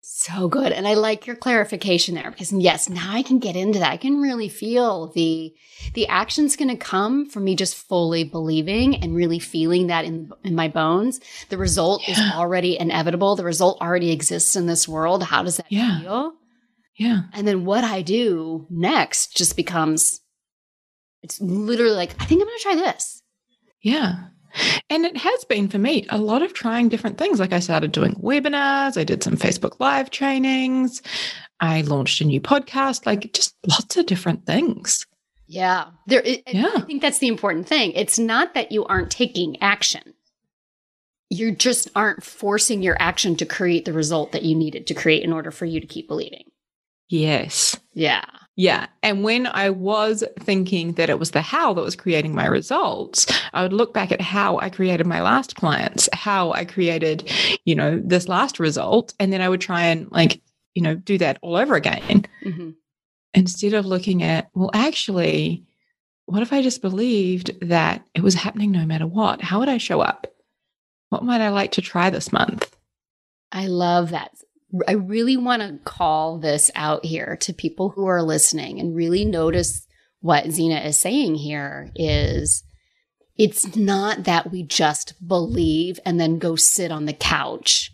So good. And I like your clarification there because yes, now I can get into that. I can really feel the the action's going to come from me just fully believing and really feeling that in in my bones. The result is already inevitable. The result already exists in this world. How does that Yeah. feel? Yeah. And then what I do next just becomes it's literally like, I think I'm going to try this. Yeah. And it has been for me a lot of trying different things. Like I started doing webinars, I did some Facebook Live trainings, I launched a new podcast, like just lots of different things. Yeah. There it, Yeah. I think that's the important thing. It's not that you aren't taking action. You just aren't forcing your action to create the result that you needed to create in order for you to keep believing. Yes. Yeah. Yeah. And when I was thinking that it was the how that was creating my results, I would look back at how I created my last clients, how I created, you know, this last result. And then I would try and like, you know, do that all over again hmm instead of looking at, well, actually, what if I just believed that it was happening no matter what? How would I show up? What might I like to try this month? I love that. I really want to call this out here to people who are listening and really notice what Xena is saying here is it's not that we just believe and then go sit on the couch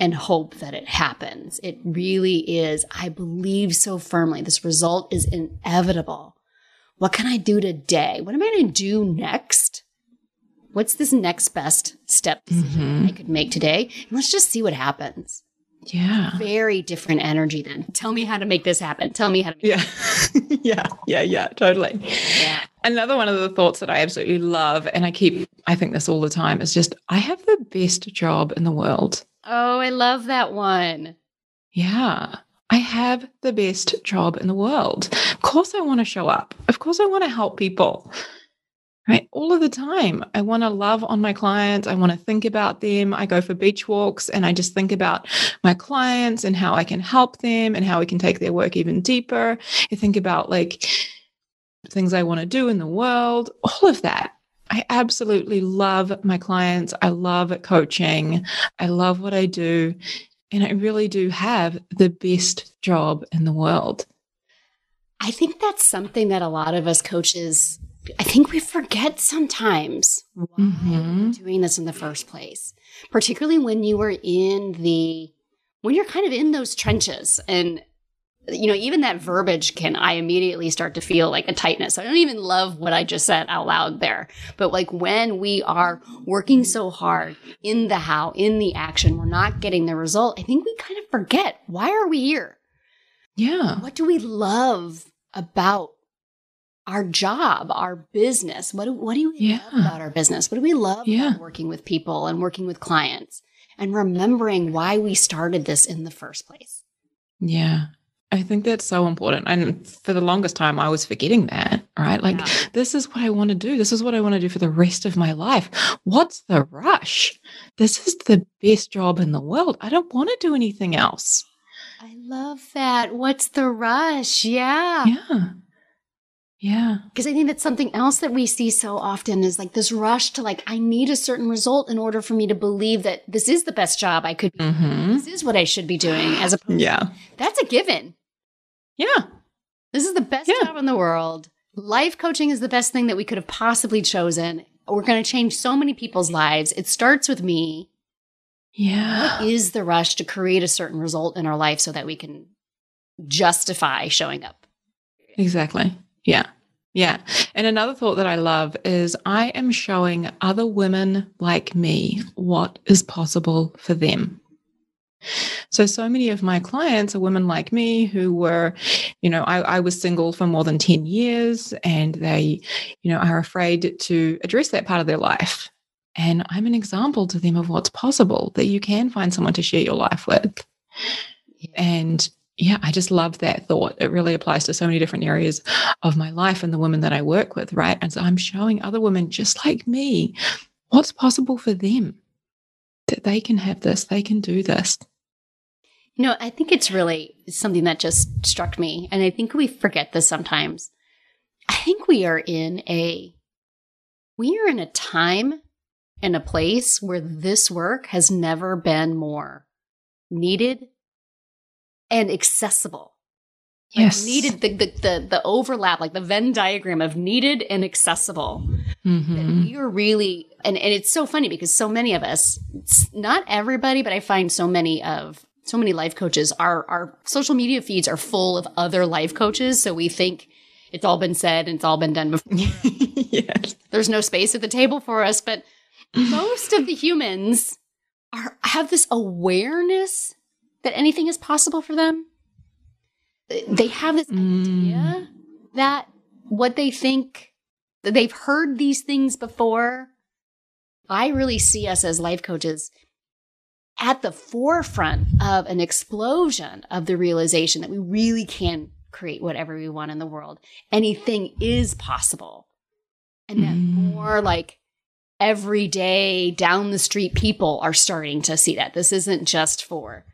and hope that it happens. It really is. I believe so firmly this result is inevitable. What can I do today? What am I going to do next? What's this next best step decision Mhm. I could make today? And let's just see what happens. Yeah. Very different energy then. Tell me how to make this happen. Tell me how to Yeah. *laughs* yeah. Yeah. Yeah. Totally. Yeah. Another one of the thoughts that I absolutely love, and I keep, I think this all the time, is just I have the best job in the world. Oh, I love that one. Yeah. I have the best job in the world. Of course, I want to show up. Of course, I want to help people right? All of the time. I want to love on my clients. I want to think about them. I go for beach walks and I just think about my clients and how I can help them and how we can take their work even deeper. I think about like things I want to do in the world, all of that. I absolutely love my clients. I love coaching. I love what I do. And I really do have the best job in the world. I think that's something that a lot of us coaches I think we forget sometimes why mm-hmm. we're doing this in the first place, particularly when you were in the, when you're kind of in those trenches and you know, even that verbiage can, I immediately start to feel like a tightness. I don't even love what I just said out loud there. But like when we are working so hard in the how, in the action, we're not getting the result. I think we kind of forget why are we here? Yeah. What do we love about our job, our business. What do, what do we yeah. love about our business? What do we love yeah. about working with people and working with clients and remembering why we started this in the first place? Yeah. I think that's so important. And for the longest time, I was forgetting that, right? Like, yeah. this is what I want to do. This is what I want to do for the rest of my life. What's the rush? This is the best job in the world. I don't want to do anything else. I love that. What's the rush? Yeah. Yeah. Yeah. Because I think that's something else that we see so often is like this rush to like, I need a certain result in order for me to believe that this is the best job I could be mm-hmm. This is what I should be doing as opposed yeah. To, that's a given. Yeah. This is the best yeah. job in the world. Life coaching is the best thing that we could have possibly chosen. We're going to change so many people's lives. It starts with me. Yeah. What is the rush to create a certain result in our life so that we can justify showing up? Exactly. Yeah. Yeah. And another thought that I love is I am showing other women like me what is possible for them. So, so many of my clients are women like me who were, you know, I, I, was single for more than 10 years and they, you know, are afraid to address that part of their life. And I'm an example to them of what's possible, that you can find someone to share your life with. And yeah, I just love that thought. It really applies to so many different areas of my life and the women that I work with, right? And so I'm showing other women just like me what's possible for them, that they can have this, they can do this. You know, I think it's really something that just struck me. And I think we forget this sometimes. I think we are in a, we are in a time and a place where this work has never been more needed and accessible. Like yes. Needed the, the, the, the, overlap, like the Venn diagram of needed and accessible. Mm-hmm. We are really, and, and it's so funny because so many of us, not everybody, but I find so many of, so many life coaches, our, our social media feeds are full of other life coaches. So we think it's all been said and it's all been done before. *laughs* yes. There's no space at the table for us, but *laughs* most of the humans are, have this awareness that anything is possible for them. They have this mm. idea that what they think they've heard these things before. I really see us as life coaches at the forefront of an explosion of the realization that we really can create whatever we want in the world. Anything is possible. And that mm. more like everyday down the street people are starting to see that. This isn't just for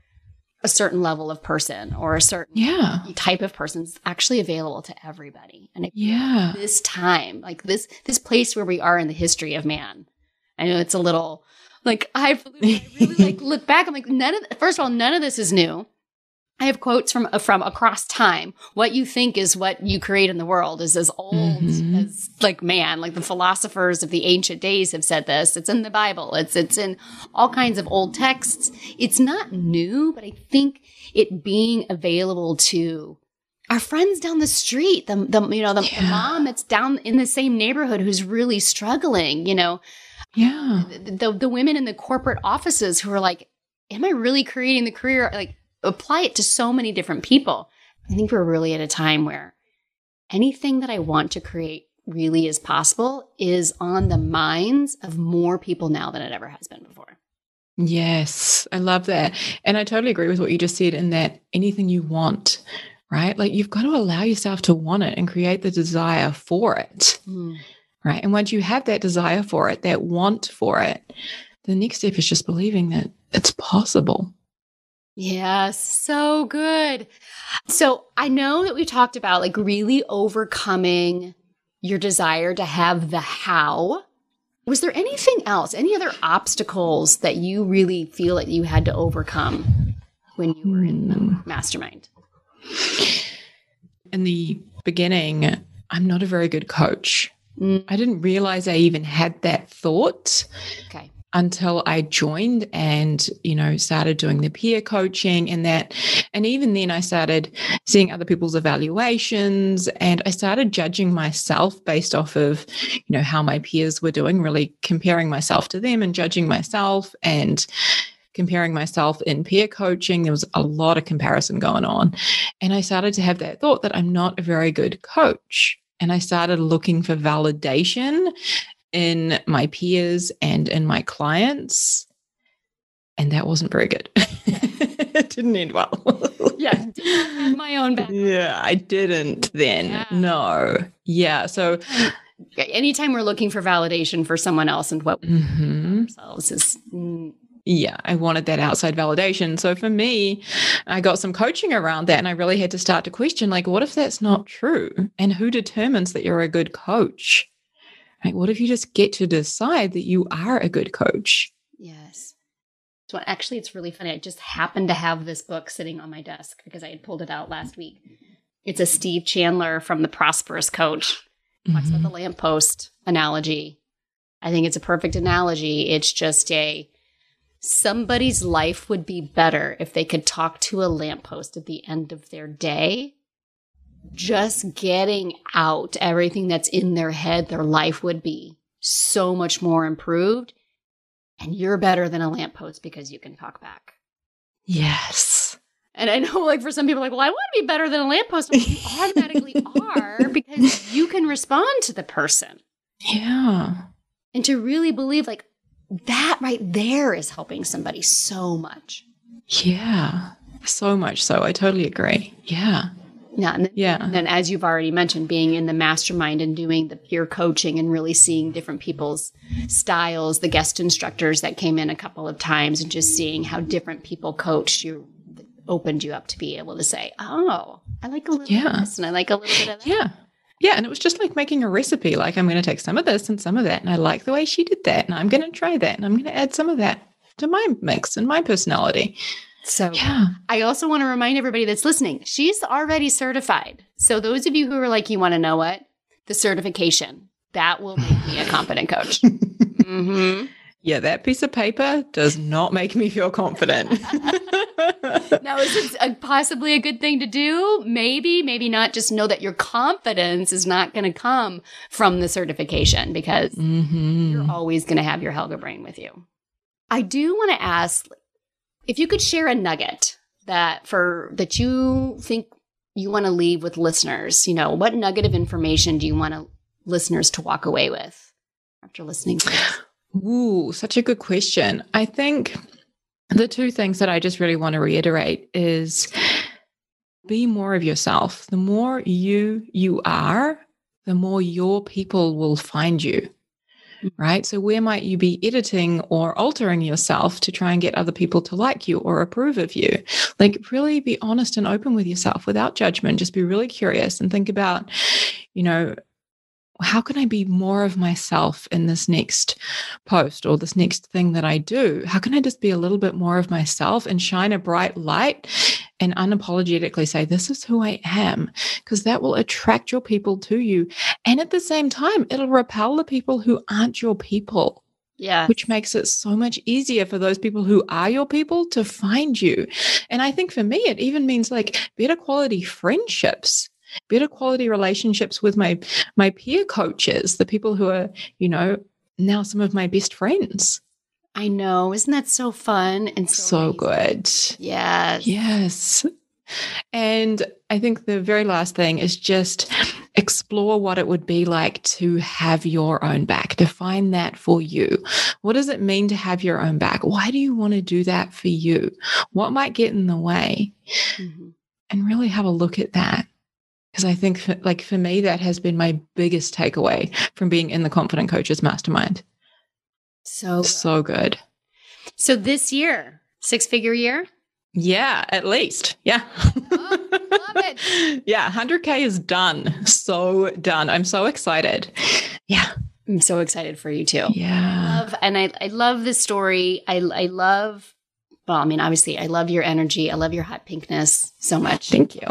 a certain level of person or a certain yeah. type of person is actually available to everybody. And yeah. this time, like this this place where we are in the history of man. I know it's a little like I, I really like *laughs* look back. I'm like none of first of all, none of this is new. I have quotes from from across time. What you think is what you create in the world is as old mm-hmm. as like man, like the philosophers of the ancient days have said this. It's in the Bible. It's it's in all kinds of old texts. It's not new, but I think it being available to our friends down the street, the, the you know the, yeah. the mom that's down in the same neighborhood who's really struggling, you know, yeah, the, the the women in the corporate offices who are like am I really creating the career? Like, apply it to so many different people. I think we're really at a time where anything that I want to create really is possible is on the minds of more people now than it ever has been before. Yes, I love that. And I totally agree with what you just said in that anything you want, right? Like you've got to allow yourself to want it and create the desire for it. Mm. Right. And once you have that desire for it, that want for it, the next step is just believing that it's possible. Yes, so good. So I know that we talked about like really overcoming your desire to have the how was there anything else, any other obstacles that you really feel that you had to overcome when you were in the hmm. mastermind? In the beginning, I'm not a very good coach. Mm. I didn't realize I even had that thought. Okay until I joined and, you know, started doing the peer coaching and that. And even then, I started seeing other people's evaluations and I started judging myself based off of, you know, how my peers were doing, really comparing myself to them and judging myself and, comparing myself in peer coaching. There was a lot of comparison going on. And I started to have that thought that I'm not a very good coach. And I started looking for validation in my peers and in my clients. And that wasn't very good. it *laughs* didn't end well. yeah. *laughs* my own background. Yeah, I didn't then. Yeah. No. Yeah. So anytime we're looking for validation for someone else and what mm-hmm. ourselves is mm. yeah, I wanted that outside validation. So for me, I got some coaching around that and I really had to start to question like, what if that's not true? And who determines that you're a good coach? Right? What if you just get to decide that you are a good coach? Yes. So actually, it's really funny. I just happened to have this book sitting on my desk because I had pulled it out last week. It's a Steve Chandler from the Prosperous Coach. Talks mm-hmm. about the lamppost analogy. I think it's a perfect analogy. It's just a somebody's life would be better if they could talk to a lamppost at the end of their day just getting out everything that's in their head, their life would be so much more improved. And you're better than a lamppost because you can talk back. Yes. And I know, like, for some people, like, well, I want to be better than a lamppost. Well, you *laughs* automatically are because you can respond to the person. Yeah. And to really believe, like, that right there is helping somebody so much. Yeah. So much so. I totally agree. Yeah. Yeah. And then, yeah. And then, as you've already mentioned, being in the mastermind and doing the peer coaching and really seeing different people's styles, the guest instructors that came in a couple of times and just seeing how different people coached you opened you up to be able to say, oh, I like a little yeah. bit of this and I like a little bit of that. Yeah. Yeah. And it was just like making a recipe. Like, I'm going to take some of this and some of that. And I like the way she did that. And I'm going to try that. And I'm going to add some of that to my mix and my personality. So yeah. I also want to remind everybody that's listening, she's already certified. So those of you who are like, you want to know what? The certification. That will make me a competent coach. *laughs* mm-hmm. Yeah, that piece of paper does not make me feel confident. *laughs* now, is it a, possibly a good thing to do? Maybe, maybe not. Just know that your confidence is not going to come from the certification because mm-hmm. you're always going to have your Helga brain with you. I do want to ask if you could share a nugget that for that you think you want to leave with listeners, you know, what nugget of information do you want to, listeners to walk away with after listening to this? Ooh, such a good question. I think the two things that I just really want to reiterate is be more of yourself. The more you you are, the more your people will find you right? So, where might you be editing or altering yourself to try and get other people to like you or approve of you? Like, really be honest and open with yourself without judgment. Just be really curious and think about, you know, how can I be more of myself in this next post or this next thing that I do? How can I just be a little bit more of myself and shine a bright light and unapologetically say, This is who I am? Because that will attract your people to you. And at the same time, it'll repel the people who aren't your people. Yeah. Which makes it so much easier for those people who are your people to find you. And I think for me, it even means like better quality friendships better quality relationships with my my peer coaches, the people who are, you know, now some of my best friends. I know. Isn't that so fun and so, So good. Yes. Yes. And I think the very last thing is just explore what it would be like to have your own back. Define that for you. What does it mean to have your own back? Why do you want to do that for you? What might get in the way? Mhm. And really have a look at that. Because I think, for, like for me, that has been my biggest takeaway from being in the Confident Coaches Mastermind. So So good. so this year, six figure year. Yeah, at least. Yeah. Oh, love it. *laughs* Yeah, 100K is done. So done. I'm so excited. Yeah. I'm so excited for you too. Yeah. love and I, I love this story. I I love well, I mean, obviously I love your energy. I love your hot pinkness so much. Thank you.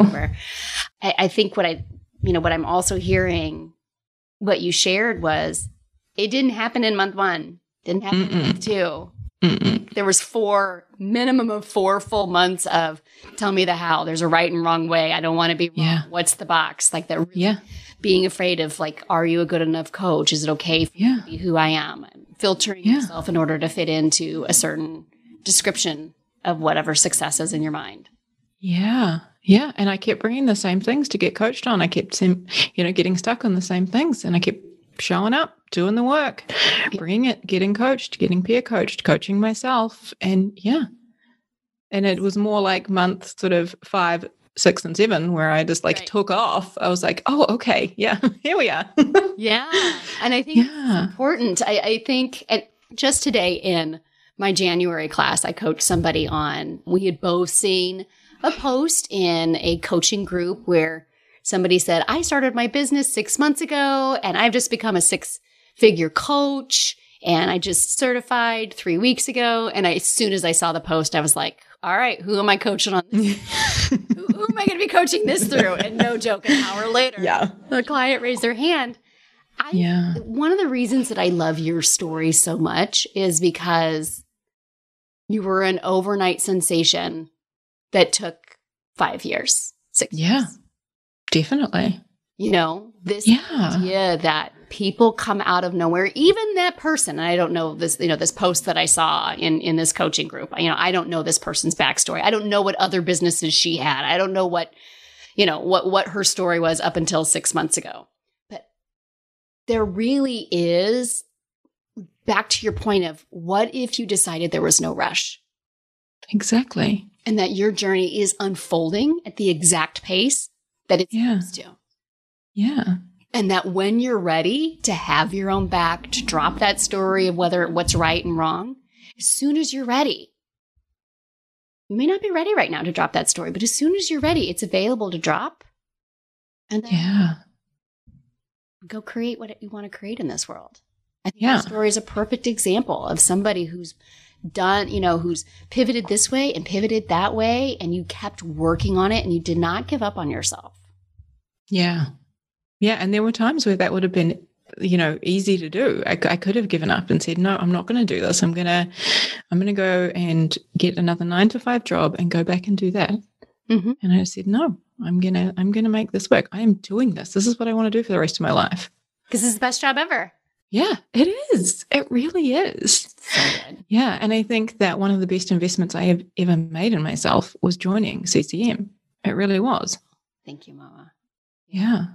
I, I think what I you know, what I'm also hearing what you shared was it didn't happen in month one. Didn't happen in Mm-mm. There was four minimum of four full months of tell me the how. There's a right and wrong way. I don't want to be wrong. Yeah. What's the box? Like that really Yeah. being afraid of like, are you a good enough coach? Is it okay for Yeah. me to be who I am? Filtering Yeah. yourself in order to fit into a certain description of whatever success is in your mind. Yeah. Yeah. And I kept bringing the same things to get coached on. I kept, you know, getting stuck on the same things and I kept showing up, doing the work, bringing it, getting coached, getting peer coached, coaching myself. And yeah. And it was more like month sort of five, six, and seven where I just like Right. took off. I was like, oh, okay. Yeah. *laughs* Here we are. Yeah. And I think yeah. important. I, I think and just today in my January class, I coached somebody on, we had both seen a post in a coaching group where somebody said, I started my business six months ago and I've just become a six figure coach. And I just certified three weeks ago. And I, as soon as I saw the post, I was like, all right, who am I coaching on *laughs* who, who am I going to be coaching this through? And no joke, an hour later, yeah. the client raised their hand. I, Yeah. one of the reasons that I love your story so much is because you were an overnight sensation that took five years, six Yeah. years. Definitely. You know, this Yeah. idea that people come out of nowhere, even that person, and I don't know this, you know, this post that I saw in, in this coaching group, you know, I don't know this person's backstory. I don't know what other businesses she had. I don't know what, you know, what, what her story was up until six months ago. But there really is back to your point of what if you decided there was no rush Exactly. and that your journey is unfolding at the exact pace that it's Yeah. supposed to. Yeah. And that when you're ready to have your own back, to drop that story of whether what's right and wrong, as soon as you're ready, you may not be ready right now to drop that story, but as soon as you're ready, it's available to drop. And then Yeah. go create what you want to create in this world. I think Yeah. story is a perfect example of somebody who's done, you know, who's pivoted this way and pivoted that way, and you kept working on it and you did not give up on yourself. Yeah. Yeah. And there were times where that would have been, you know, easy to do. I, I could have given up and said, no, I'm not going to do this. I'm going to, I'm going to go and get another nine to five job and go back and do that. Mhm. And I said, no, I'm going to, I'm going to make this work. I am doing this. This is what I want to do for the rest of my life. Because it's the best job ever. Yeah, it is. It really is. So. Yeah. And I think that one of the best investments I have ever made in myself was joining CCM. It really was. Thank you, Mama. Yeah.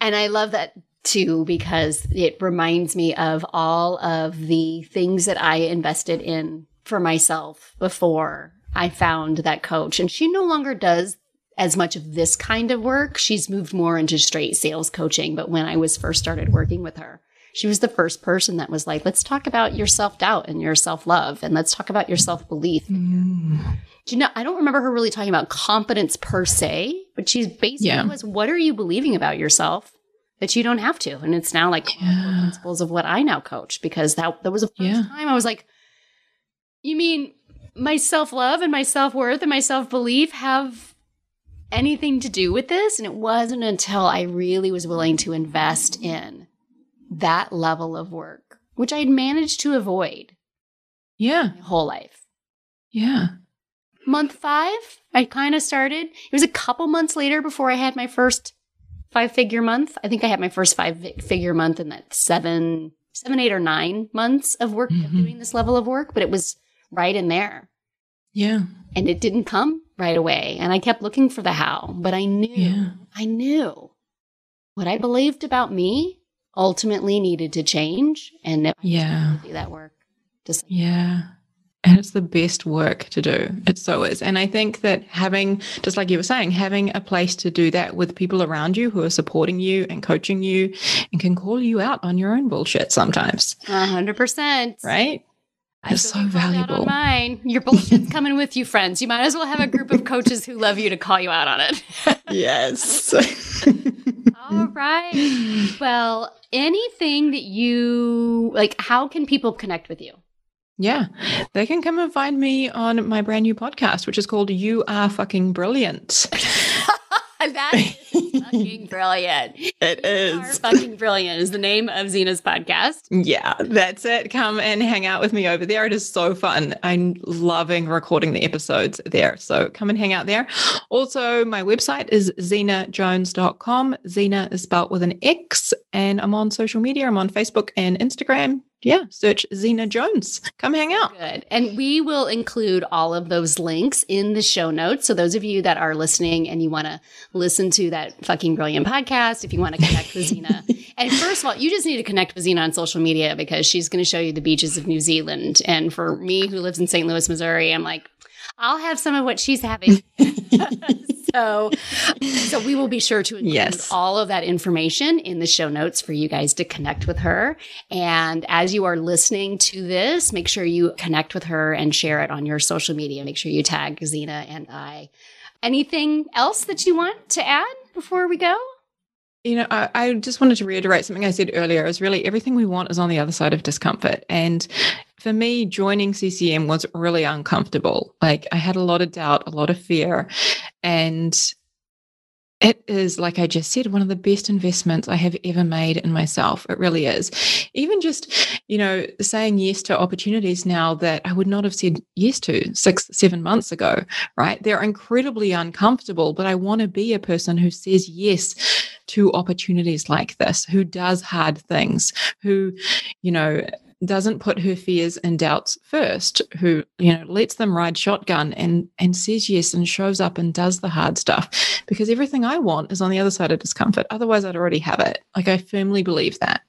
And I love that too because it reminds me of all of the things that I invested in for myself before I found that coach. And she no longer does as much of this kind of work. She's moved more into straight sales coaching. But when I was first started working with her, she was the first person that was like, let's talk about your self doubt and your self love and let's talk about your self belief. Mm. Do you know, I don't remember her really talking about confidence per se, but she's basically Yeah. was what are you believing about yourself that you don't have to? And it's now like one of the Yeah. principles of what I now coach because that that was the first Yeah. time I was like, you mean my self love and my self worth and my self belief have anything to do with this? And it wasn't until I really was willing to invest in that level of work, which I'd managed to avoid Yeah. my whole life Yeah. month five, I kind of started. It was a couple months later before I had my first five figure month. I think I had my first five figure month in that seven, seven, eight, or nine months of work Mhm. of doing this level of work, but it was right in there. Yeah. And it didn't come right away. And I kept looking for the how, but I knew, Yeah. I knew what I believed about me ultimately needed to change. And Yeah. do that work, just Yeah. And it's the best work to do. It so is. And I think that having, just like you were saying, having a place to do that with people around you who are supporting you and coaching you and can call you out on your own bullshit sometimes, a hundred percent. right? I It's so you called out valuable. Mine, your *laughs* bullshit's coming with you, friends. You might as well have a group of coaches who love you to call you out on it. Yes. *laughs* *laughs* All mm. right. Well, anything that you like, how can people connect with you? yeah. They can come and find me on my brand new podcast, which is called You Are Fucking Brilliant. *laughs* *laughs* that is fucking *laughs* brilliant. It You are *laughs* fucking brilliant is the name of Xena's podcast. Yeah, that's it. Come and hang out with me over there. It is so fun. I'm loving recording the episodes there. So come and hang out there. Also, my website is xenajones.com. Xena is spelled with an X, and I'm on social media. I'm on Facebook and Instagram. Yeah, search Xena Jones. Come hang out. Good. And we will include all of those links in the show notes. So those of you that are listening and you want to listen to that fucking brilliant podcast, if you want to connect with Xena, *laughs* and first of all, you just need to connect with Xena on social media because she's going to show you the beaches of New Zealand. And for me, who lives in St. Louis, Missouri, I'm like, I'll have some of what she's having. *laughs* *laughs* so, *laughs* so we will be sure to include Yes. all of that information in the show notes for you guys to connect with her. And as you are listening to this, make sure you connect with her and share it on your social media. Make sure you tag Xena and I. Anything else that you want to add before we go? You know, I, I just wanted to reiterate something I said earlier is really everything we want is on the other side of discomfort. And for me, joining CCM was really uncomfortable. Like I had a lot of doubt, a lot of fear. And it is, like I just said, one of the best investments I have ever made in myself. It really is. Even just, you know, saying yes to opportunities now that I would not have said yes to six, seven months ago, right? They're incredibly uncomfortable, but I want to be a person who says yes to opportunities like this, who does hard things, who, you know, doesn't put her fears and doubts first, who, you know, lets them ride shotgun and and says yes and shows up and does the hard stuff. Because everything I want is on the other side of discomfort. Otherwise I'd already have it. Like I firmly believe that.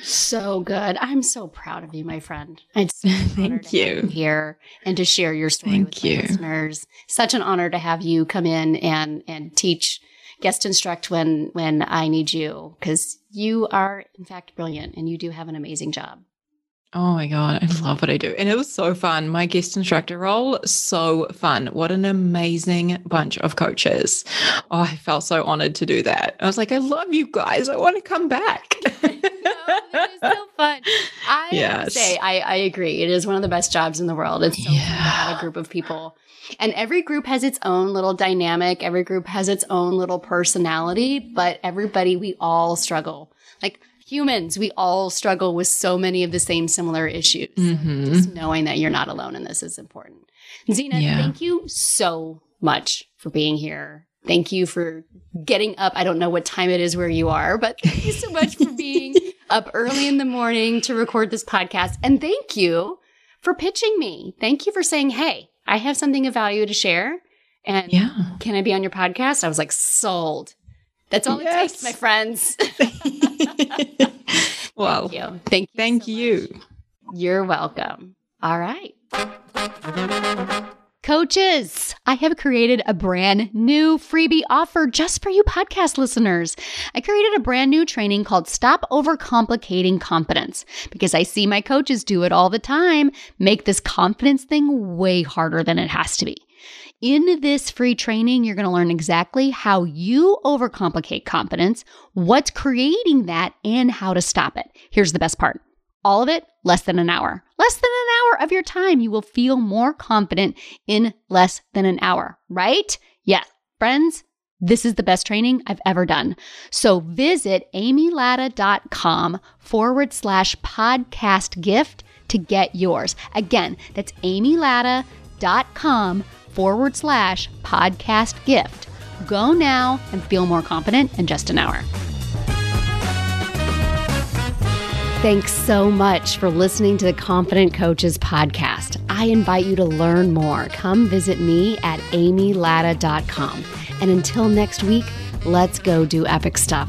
So good. I'm so proud of you, my friend. It's *laughs* such an honor Thank you. here and to share your story Thank with you. listeners. Such an honor to have you come in and and teach, guest instruct when when I need you because you are in fact brilliant and you do have an amazing job. Oh my God, I love what I do. And it was so fun. My guest instructor role, so fun. What an amazing bunch of coaches. Oh, I felt so honored to do that. I was like, I love you guys. I want to come back. *laughs* no, it so fun. I Yes. say, I, I agree. It is one of the best jobs in the world. It's so fun to have Yeah. a group of people. And every group has its own little dynamic. Every group has its own little personality, but everybody, we all struggle. Like humans, we all struggle with so many of the same similar issues. So Mhm. Just knowing that you're not alone in this is important. Xena, Yeah. thank you so much for being here. Thank you for getting up. I don't know what time it is where you are, but thank you so much for being *laughs* up early in the morning to record this podcast. And thank you for pitching me. Thank you for saying, Hey, I have something of value to share. And Yeah. can I be on your podcast? I was like, sold. That's all it takes, my friends. *laughs* *laughs* well, Thank you. Thank you. thank so you. You're welcome. All right. Coaches, I have created a brand new freebie offer just for you podcast listeners. I created a brand new training called Stop Overcomplicating Confidence because I see my coaches do it all the time, make this confidence thing way harder than it has to be. In this free training, you're going to learn exactly how you overcomplicate confidence, what's creating that, and how to stop it. Here's the best part. All of it less than an hour. Less than an hour of your time. You will feel more confident in less than an hour, right? Yes, friends, this is the best training I've ever done. So visit amylatta.com forward slash podcast gift to get yours. Again, that's amylatta.com forward slash podcast gift. Go now and feel more confident in just an hour. Thanks so much for listening to the Confident Coaches podcast. I invite you to learn more. Come visit me at amylatta.com. And until next week, let's go do epic stuff.